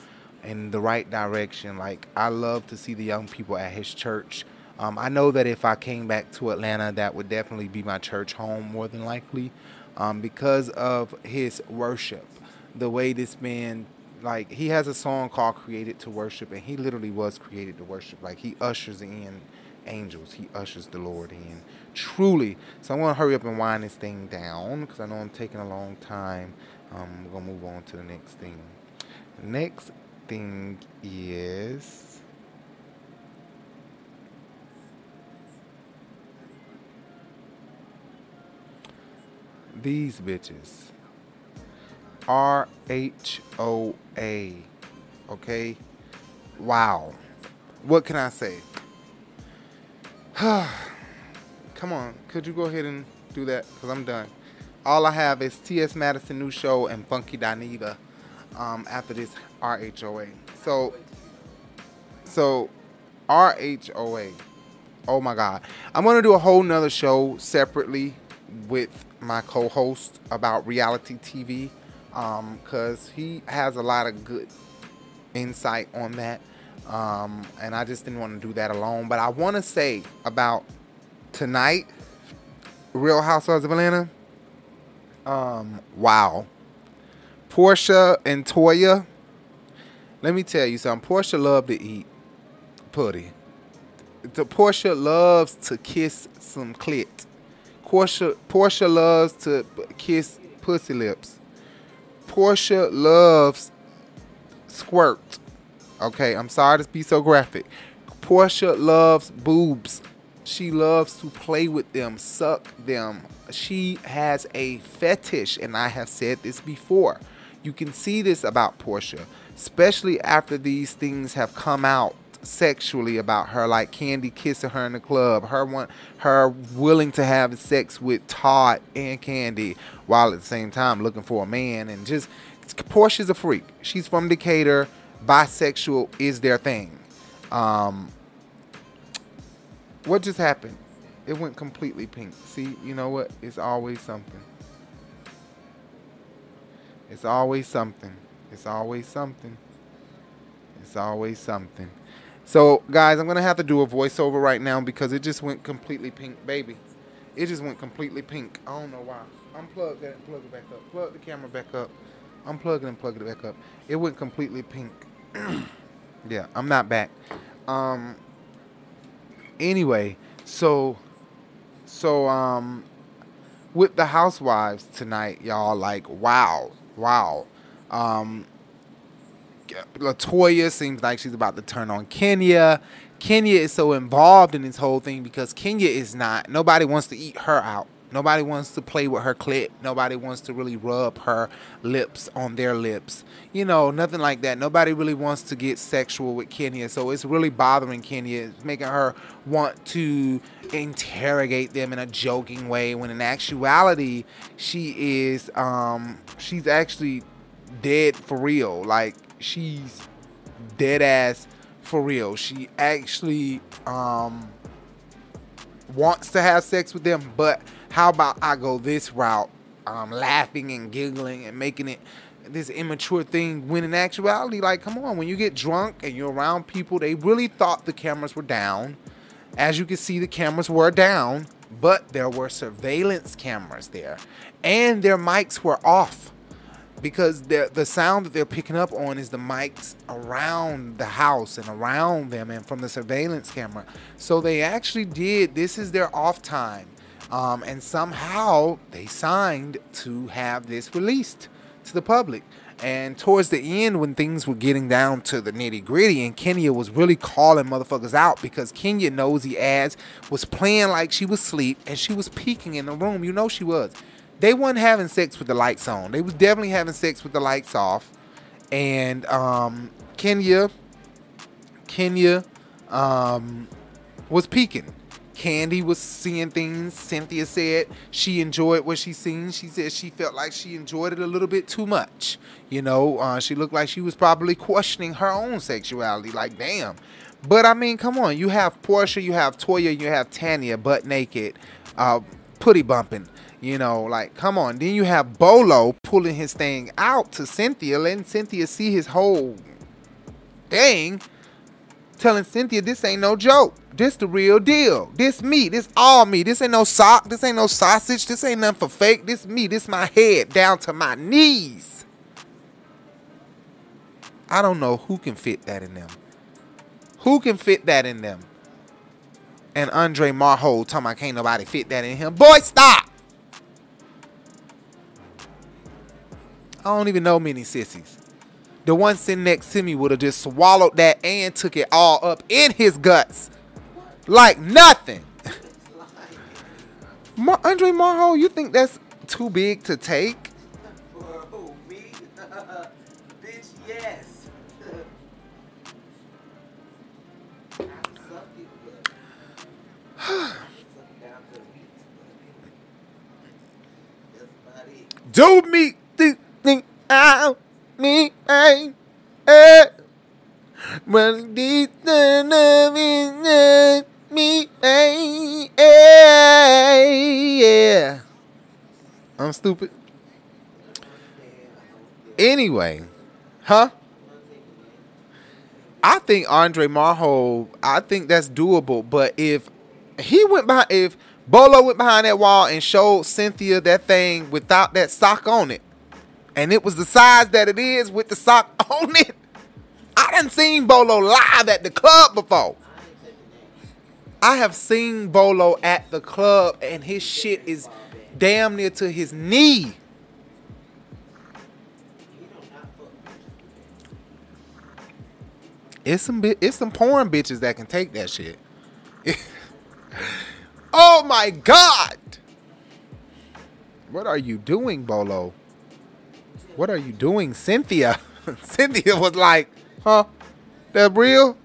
in the right direction. Like I love to see the young people at his church. Um, I know that if I came back to Atlanta, that would definitely be my church home more than likely, um, because of his worship. The way this man, like he has a song called "Created to Worship," and he literally was created to worship. Like he ushers in angels, he ushers the Lord in. Truly. So I'm gonna hurry up and wind this thing down because I know I'm taking a long time. Um, we're gonna move on to the next thing. Next thing is these bitches. R H O A. Okay? Wow. What can I say? Come on. Could you go ahead and do that? Because I'm done. All I have is T.S. Madison New Show and Funky Dineva um, after this RHOA. So, so RHOA. Oh my God. I'm going to do a whole nother show separately with my co-host about reality TV because um, he has a lot of good insight on that. Um, and I just didn't want to do that alone. But I want to say about tonight, Real Housewives of Atlanta. Um, wow. Porsha and Toya. Let me tell you something. Porsha loved to eat putty. The Porsha loves to kiss some clit. Porsha Porsha loves to kiss pussy lips. Porsha loves squirt. Okay, I'm sorry to be so graphic. Porsha loves boobs. She loves to play with them, suck them. She has a fetish, and I have said this before. You can see this about Porsha, especially after these things have come out sexually about her, like Kandi kissing her in the club, her want her willing to have sex with Todd and Kandi while at the same time looking for a man, and just Porsha's a freak. She's from Decatur. Bisexual is their thing. Um, what just happened? It went completely pink. See, you know what? It's always something. It's always something. It's always something. It's always something. So, guys, I'm going to have to do a voiceover right now because it just went completely pink, baby. It just went completely pink. I don't know why. Unplug that and plug it back up. Plug the camera back up. Unplug it and plug it back up. It went completely pink. yeah, I'm not back. Um. Anyway, so, so um, with the housewives tonight, y'all, like, wow, wow. Um, Latoya seems like she's about to turn on Kenya. Kenya is so involved in this whole thing because Kenya is not. Nobody wants to eat her out. Nobody wants to play with her clit. Nobody wants to really rub her lips on their lips. You know, nothing like that. Nobody really wants to get sexual with Kenya. So it's really bothering Kenya. It's making her want to interrogate them in a joking way when in actuality she is um she's actually dead for real. Like she's dead ass for real. She actually um wants to have sex with them, but how about I go this route? um, laughing and giggling and making it this immature thing when in actuality like come on when you get drunk and you're around people they really thought the cameras were down as you can see the cameras were down but there were surveillance cameras there and their mics were off because the sound that they're picking up on is the mics around the house and around them and from the surveillance camera. So they actually did. This is their off time, um, and somehow they signed to have this released to the public. And towards the end, when things were getting down to the nitty gritty, and Kenya was really calling motherfuckers out because Kenya nosy ass was playing like she was asleep and she was peeking in the room. You know she was they weren't having sex with the lights on. They was definitely having sex with the lights off. And um, Kenya, Kenya um, was peeking. Kandi was seeing things. Cynthia said she enjoyed what she seen. She said she felt like she enjoyed it a little bit too much. You know, uh, she looked like she was probably questioning her own sexuality. Like, damn. But I mean, come on. You have Porsha, you have Toya, you have Tanya butt naked, uh, putty bumping. You know, like, come on. Then you have Bolo pulling his thing out to Cynthia, letting Cynthia see his whole thing, telling Cynthia this ain't no joke. This the real deal. This me. This all me. This ain't no sock. This ain't no sausage. This ain't nothing for fake. This me. This my head down to my knees. I don't know who can fit that in them. Who can fit that in them? And Andre Marhold talking about can't nobody fit that in him. Boy, stop. I don't even know many sissies. The one sitting next to me would have just swallowed that and took it all up in his guts. Like nothing. Andre Marho, you think that's too big to take? Bitch, yes. Do me the thing out me hey eh when these me hey yeah I'm stupid anyway huh I think Andre Marho I think that's doable but if he went by if Bolo went behind that wall and showed Cynthia that thing without that sock on it. And it was the size that it is with the sock on it. I done seen Bolo live at the club before. I have seen Bolo at the club and his shit is damn near to his knee. It's some it's some porn bitches that can take that shit. Oh my God! What are you doing, Bolo? What are you doing, Cynthia? Cynthia was like, huh? That real?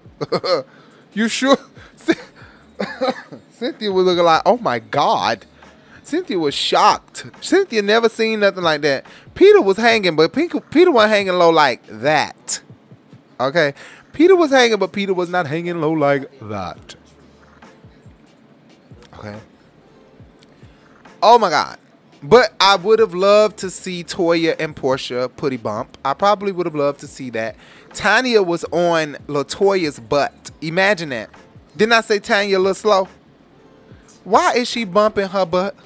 you sure? Cynthia was looking like, oh my God. Cynthia was shocked. Cynthia never seen nothing like that. Peter was hanging, but Peter, Peter wasn't hanging low like that. Okay? Peter was hanging, but Peter was not hanging low like that. Okay. Oh my God. But I would have loved to see Toya and Porsha putty bump. I probably would have loved to see that. Tanya was on Latoya's butt. Imagine that. Didn't I say Tanya a little slow? Why is she bumping her butt?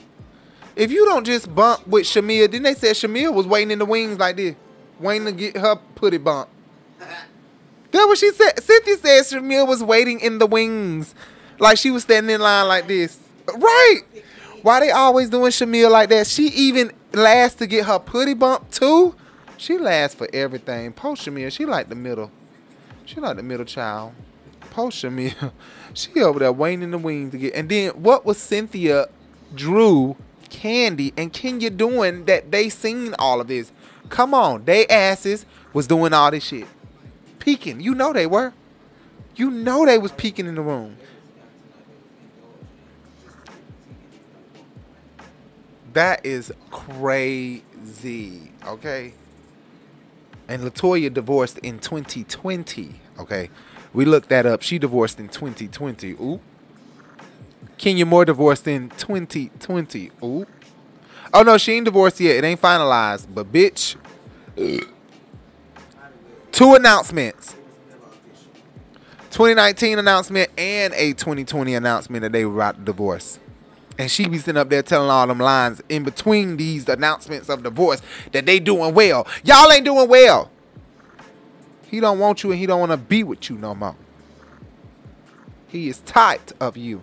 If you don't just bump with Shamea, didn't they say Shamea was waiting in the wings like this, waiting to get her putty bump? That what she said. Cynthia said Shamea was waiting in the wings, like she was standing in line like this. Right. Why they always doing Shamea like that? She even lasts to get her putty bump too. She lasts for everything. Post Shamea, she like the middle. She like the middle child. Post Shamea, she over there waiting in the wings to get. And then what was Cynthia, Drew, Kandi, and Kenya doing that they seen all of this? Come on, they asses was doing all this shit, peeking. You know they were. You know they was peeking in the room. That is crazy. Okay. And Latoya divorced in 2020. Okay. We looked that up. She divorced in 2020. Ooh. Kenya Moore divorced in 2020. Ooh. Oh no, she ain't divorced yet. It ain't finalized. But bitch, two announcements. 2019 announcement and a 2020 announcement that they were about to divorce. And she be sitting up there telling all them lines in between these announcements of divorce that they doing well. Y'all ain't doing well. He don't want you and he don't want to be with you no more. He is tired of you.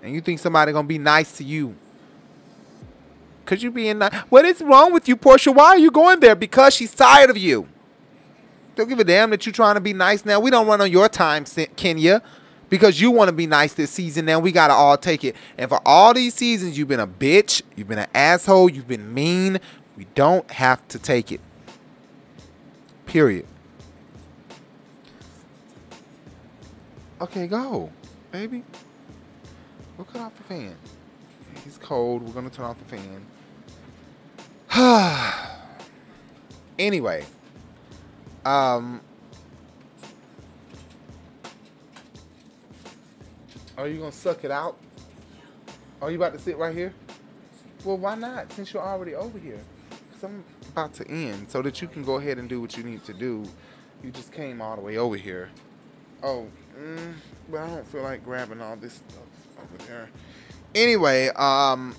And you think somebody gonna be nice to you. Cause you being nice. What is wrong with you, Porsha? Why are you going there? Because she's tired of you. Don't give a damn that you trying to be nice now. We don't run on your time, Kenya, because you want to be nice this season. Now we gotta all take it. And for all these seasons, you've been a bitch, you've been an asshole, you've been mean. We don't have to take it. Period. Okay, go, baby. We'll cut off the fan. It's cold. We're gonna turn off the fan. anyway. Um, are you gonna suck it out? Are you about to sit right here? Well, why not? Since you're already over here, because I'm about to end, so that you can go ahead and do what you need to do. You just came all the way over here. Oh, mm, but I don't feel like grabbing all this stuff over there. Anyway, um,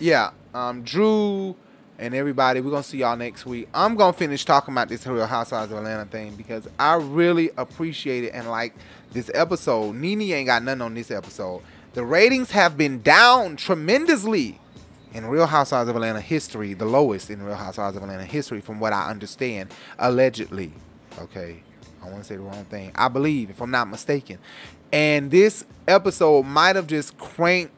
yeah, um, Drew and everybody. We're gonna see y'all next week. I'm gonna finish talking about this Real Housewives of Atlanta thing because I really appreciate it and like this episode. Nene ain't got nothing on this episode. The ratings have been down tremendously in Real Housewives of Atlanta history, the lowest in Real Housewives of Atlanta history, from what I understand, allegedly. Okay, I want to say the wrong thing. I believe, if I'm not mistaken. And this episode might have just cranked,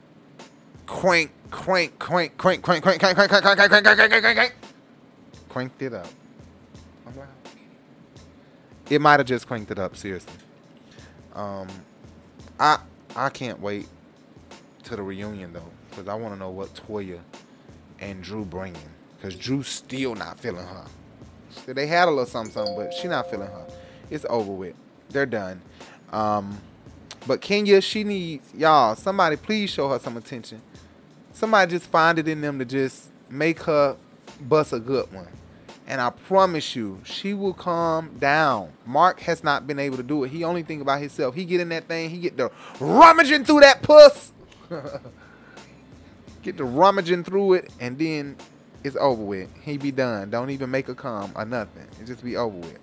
crank, crank, crank, crank, crank, crank, crank, crank, crank, crank, crank, crank, crank, crank, crank, cranked it up. It might have just cranked it up, seriously. Um, I I can't wait to the reunion though, because I want to know what Toya and Drew bringing, because Drew's still not feeling her. They had a little something, something, but she not feeling her. It's over with. They're done. Um, but Kenya, she needs y'all. Somebody please show her some attention. Somebody just find it in them to just make her bust a good one. And I promise you, she will calm down. Marc has not been able to do it. He only think about himself. He get in that thing, he get the rummaging through that puss. get the rummaging through it, and then it's over with. He be done. Don't even make a come or nothing. It just be over with.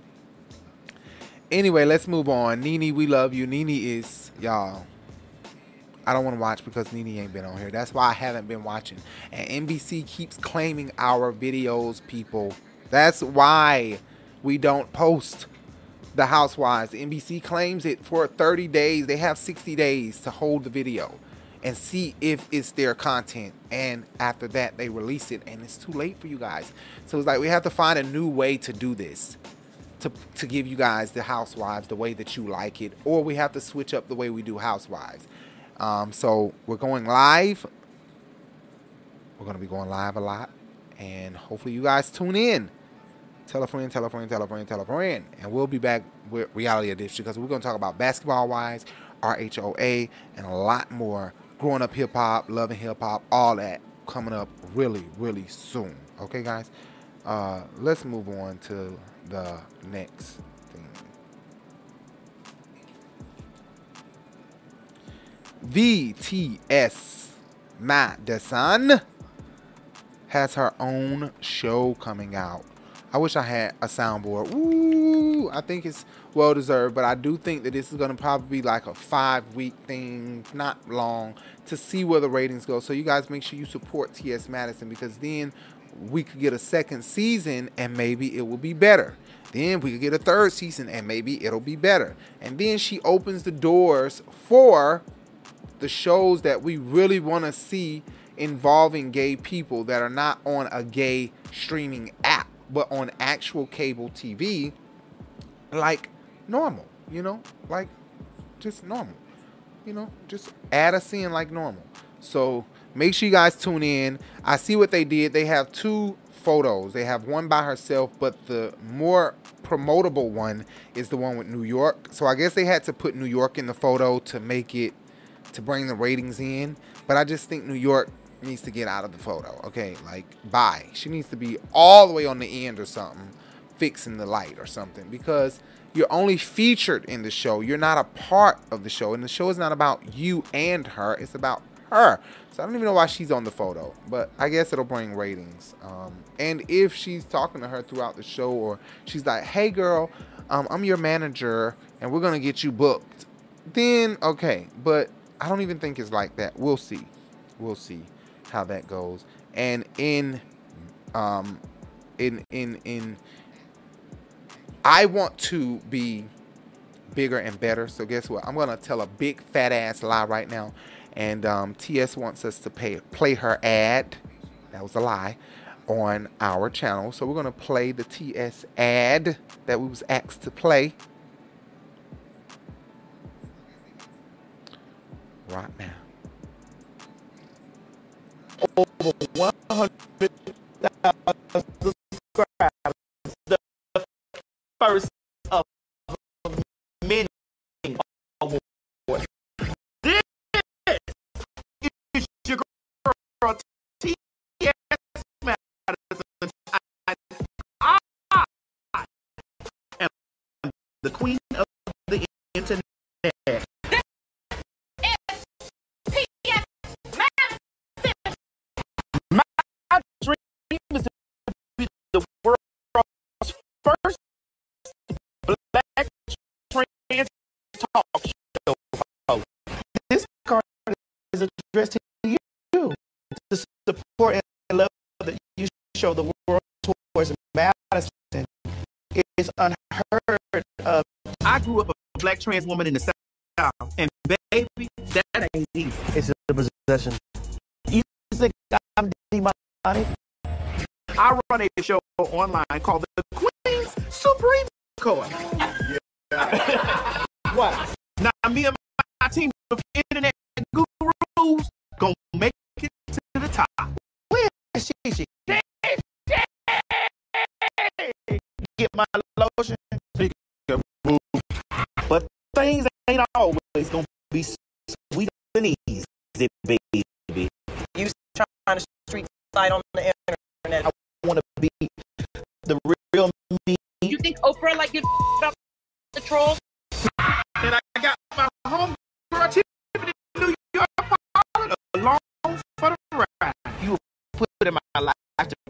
Anyway, let's move on. Nene, we love you. Nene is y'all. I don't want to watch because Nene ain't been on here. That's why I haven't been watching. And NBC keeps claiming our videos, people. That's why we don't post the Housewives. NBC claims it for 30 days. They have 60 days to hold the video and see if it's their content. And after that, they release it, and it's too late for you guys. So it's like we have to find a new way to do this. To, to give you guys the housewives the way that you like it or we have to switch up the way we do housewives um, so we're going live. We're going to be going live a lot and hopefully you guys tune in. Tell a friend tell a friend tell a friend tell a friend and we'll be back with reality edition because we're going to talk about basketball wise rhoa and a lot more. Growing up hip-hop loving hip-hop all that coming up really really soon. Okay guys? Uh, let's move on to the next VTS Madison has her own show coming out. I wish I had a soundboard. Ooh, I think it's well deserved, but I do think that this is going to probably be like a five week thing, not long, to see where the ratings go. So you guys make sure you support TS Madison because then we could get a second season and maybe it will be better. Then we could get a third season and maybe it'll be better. And then she opens the doors for the shows that we really want to see involving gay people that are not on a gay streaming app, but on actual cable TV, like normal, you know, like just normal, you know, just add a scene like normal. So make sure you guys tune in. I see what they did. They have two photos. They have one by herself, but the more promotable one is the one with New York. So I guess they had to put New York in the photo to make it to bring the ratings in. But I just think New York needs to get out of the photo. Okay, like bye. She needs to be all the way on the end or something, fixing the light or something because you're only featured in the show. You're not a part of the show, and the show is not about you and her. It's about her. So I don't even know why she's on the photo, but I guess it'll bring ratings. Um, and if she's talking to her throughout the show, or she's like, "Hey, girl, um, I'm your manager, and we're gonna get you booked," then okay. But I don't even think it's like that. We'll see. We'll see how that goes. And in, um, in in in, I want to be bigger and better. So guess what? I'm gonna tell a big fat ass lie right now and um, TS wants us to pay, play her ad. That was a lie on our channel. So we're to play the TS ad that we was asked to play right now. Over 100,000 subscribers. The first of many awards. This is your girl, T.S. Madison. I am the queen talk show host. This card is addressed to you to support and love that you show the world towards Madison. It's unheard of. I grew up a black trans woman in the South, and baby, that ain't easy. It's a possession. You think I'm demonic? I run a show online called the Queen's Supreme Court. Yeah. what? Now, me and my team of internet gurus gonna make it to the top. Where is she? she? Get my lotion. But things ain't always gonna be sweet and easy, baby. You trying to street fight on the internet. I want to be the real me. You think Oprah like get up the trolls?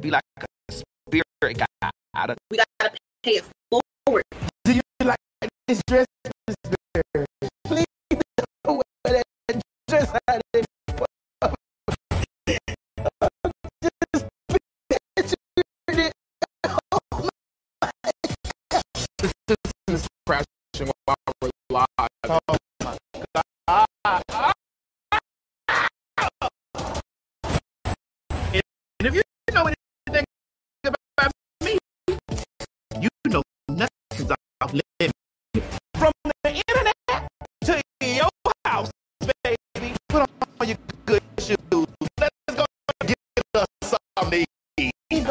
Be like a spirit guide. We gotta pay it forward. Do you like this dress? Off. From the internet to your house, baby. Put on your good shoes. Let's go get us something to eat.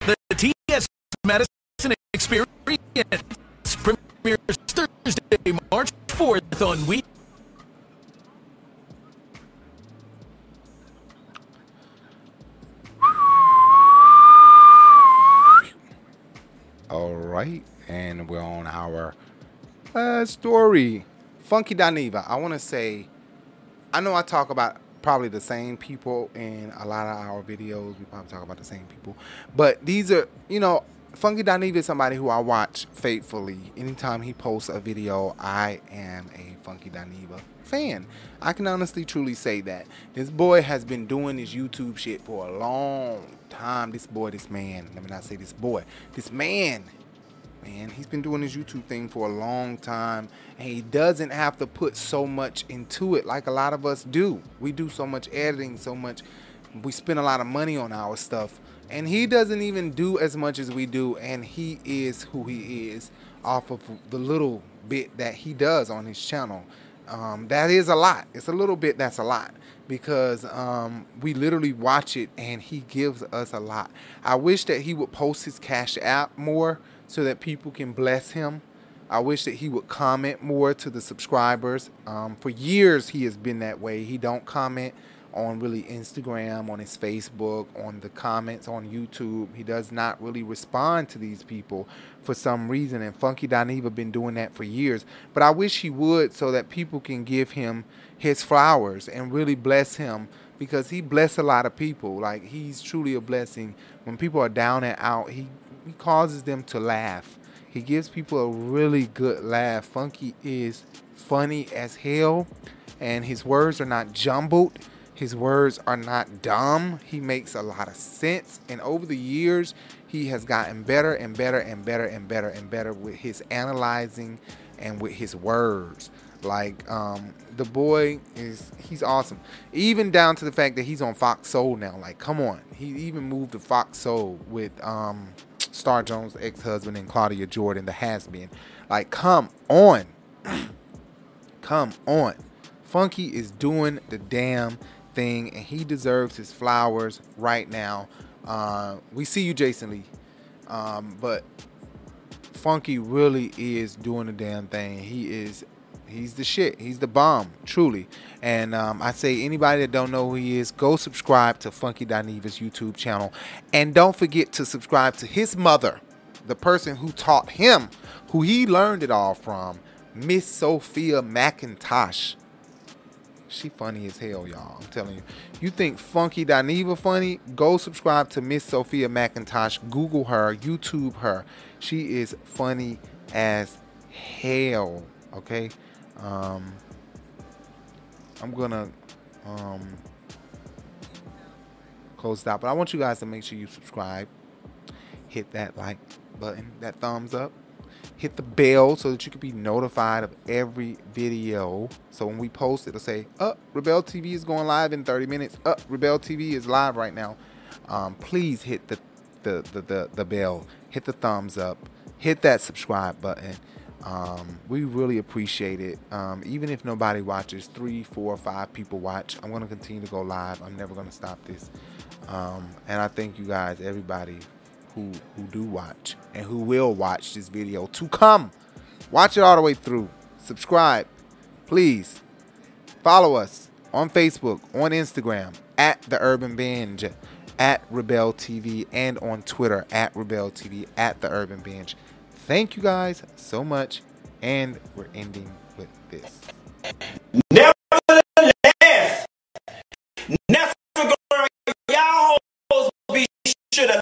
The TS Madison Experience premieres Thursday, March 4th on We. All right, and we're on our uh, story. Funky Dineva. I want to say, I know I talk about probably the same people in a lot of our videos. We probably talk about the same people, but these are, you know, Funky Dineva is somebody who I watch faithfully. Anytime he posts a video, I am a Funky Dineva fan. I can honestly, truly say that this boy has been doing this YouTube shit for a long time. This boy, this man. Let me not say this boy. This man man. He's been doing his YouTube thing for a long time, and he doesn't have to put so much into it like a lot of us do. We do so much editing, so much, we spend a lot of money on our stuff, and he doesn't even do as much as we do, and he is who he is off of the little bit that he does on his channel. Um, that is a lot. It's a little bit that's a lot because um, we literally watch it and he gives us a lot. I wish that he would post his Cash App more so that people can bless him I wish that he would comment more to the subscribers. Um, for years, he has been that way. He don't comment on really Instagram, on his Facebook, on the comments on YouTube. He does not really respond to these people for some reason. And Funky Dineva been doing that for years. But I wish he would so that people can give him his flowers and really bless him because he bless a lot of people. Like he's truly a blessing. When people are down and out, he, he causes them to laugh. He gives people a really good laugh. Funky is funny as hell, and his words are not jumbled. His words are not dumb. He makes a lot of sense. And over the years, he has gotten better and better and better and better and better with his analyzing and with his words. Like um, the boy is he's awesome. Even down to the fact that he's on Fox Soul now. Like, come on. He even moved to Fox Soul with um, Star Jones' ex-husband and Claudia Jordan, the has-been. Like, come on. come on. Funky is doing the damn thing, and he deserves his flowers right now. Uh, we see you, Jason Lee. Um, but Funky really is doing the damn thing. He is he's the shit. He's the bomb, truly. And um, I say anybody that don't know who he is, go subscribe to Funky Dineva's YouTube channel, and don't forget to subscribe to his mother, the person who taught him, who he learned it all from, Miss Sophia McIntosh. She funny as hell, y'all. I'm telling you. You think Funky Dineva funny? Go subscribe to Miss Sophia McIntosh. Google her, YouTube her. She is funny as hell. Okay. Um, I'm gonna um, close it out, but I want you guys to make sure you subscribe, hit that like button, that thumbs up, hit the bell so that you can be notified of every video. So when we post, it'll say, "Up, oh, RiBelTV is going live in 30 minutes." Up, oh, RiBelTV is live right now. Um, please hit the the, the the the bell, hit the thumbs up, hit that subscribe button. Um, we really appreciate it. Um, even if nobody watches, three, four, five people watch, I'm to continue to go live. I'm never to stop this. Um, and I thank you guys, everybody who who do watch and who will watch this video to come. Watch it all the way through. Subscribe, please. Follow us on Facebook, on Instagram at the Urban Binge, at RiBelTV, and on Twitter at RiBelTV at the Urban Binge. Thank you guys so much, and we're ending with this. Nevertheless, never y'all be sure to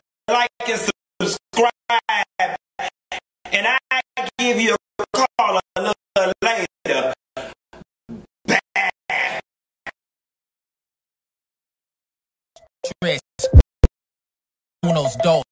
Tres.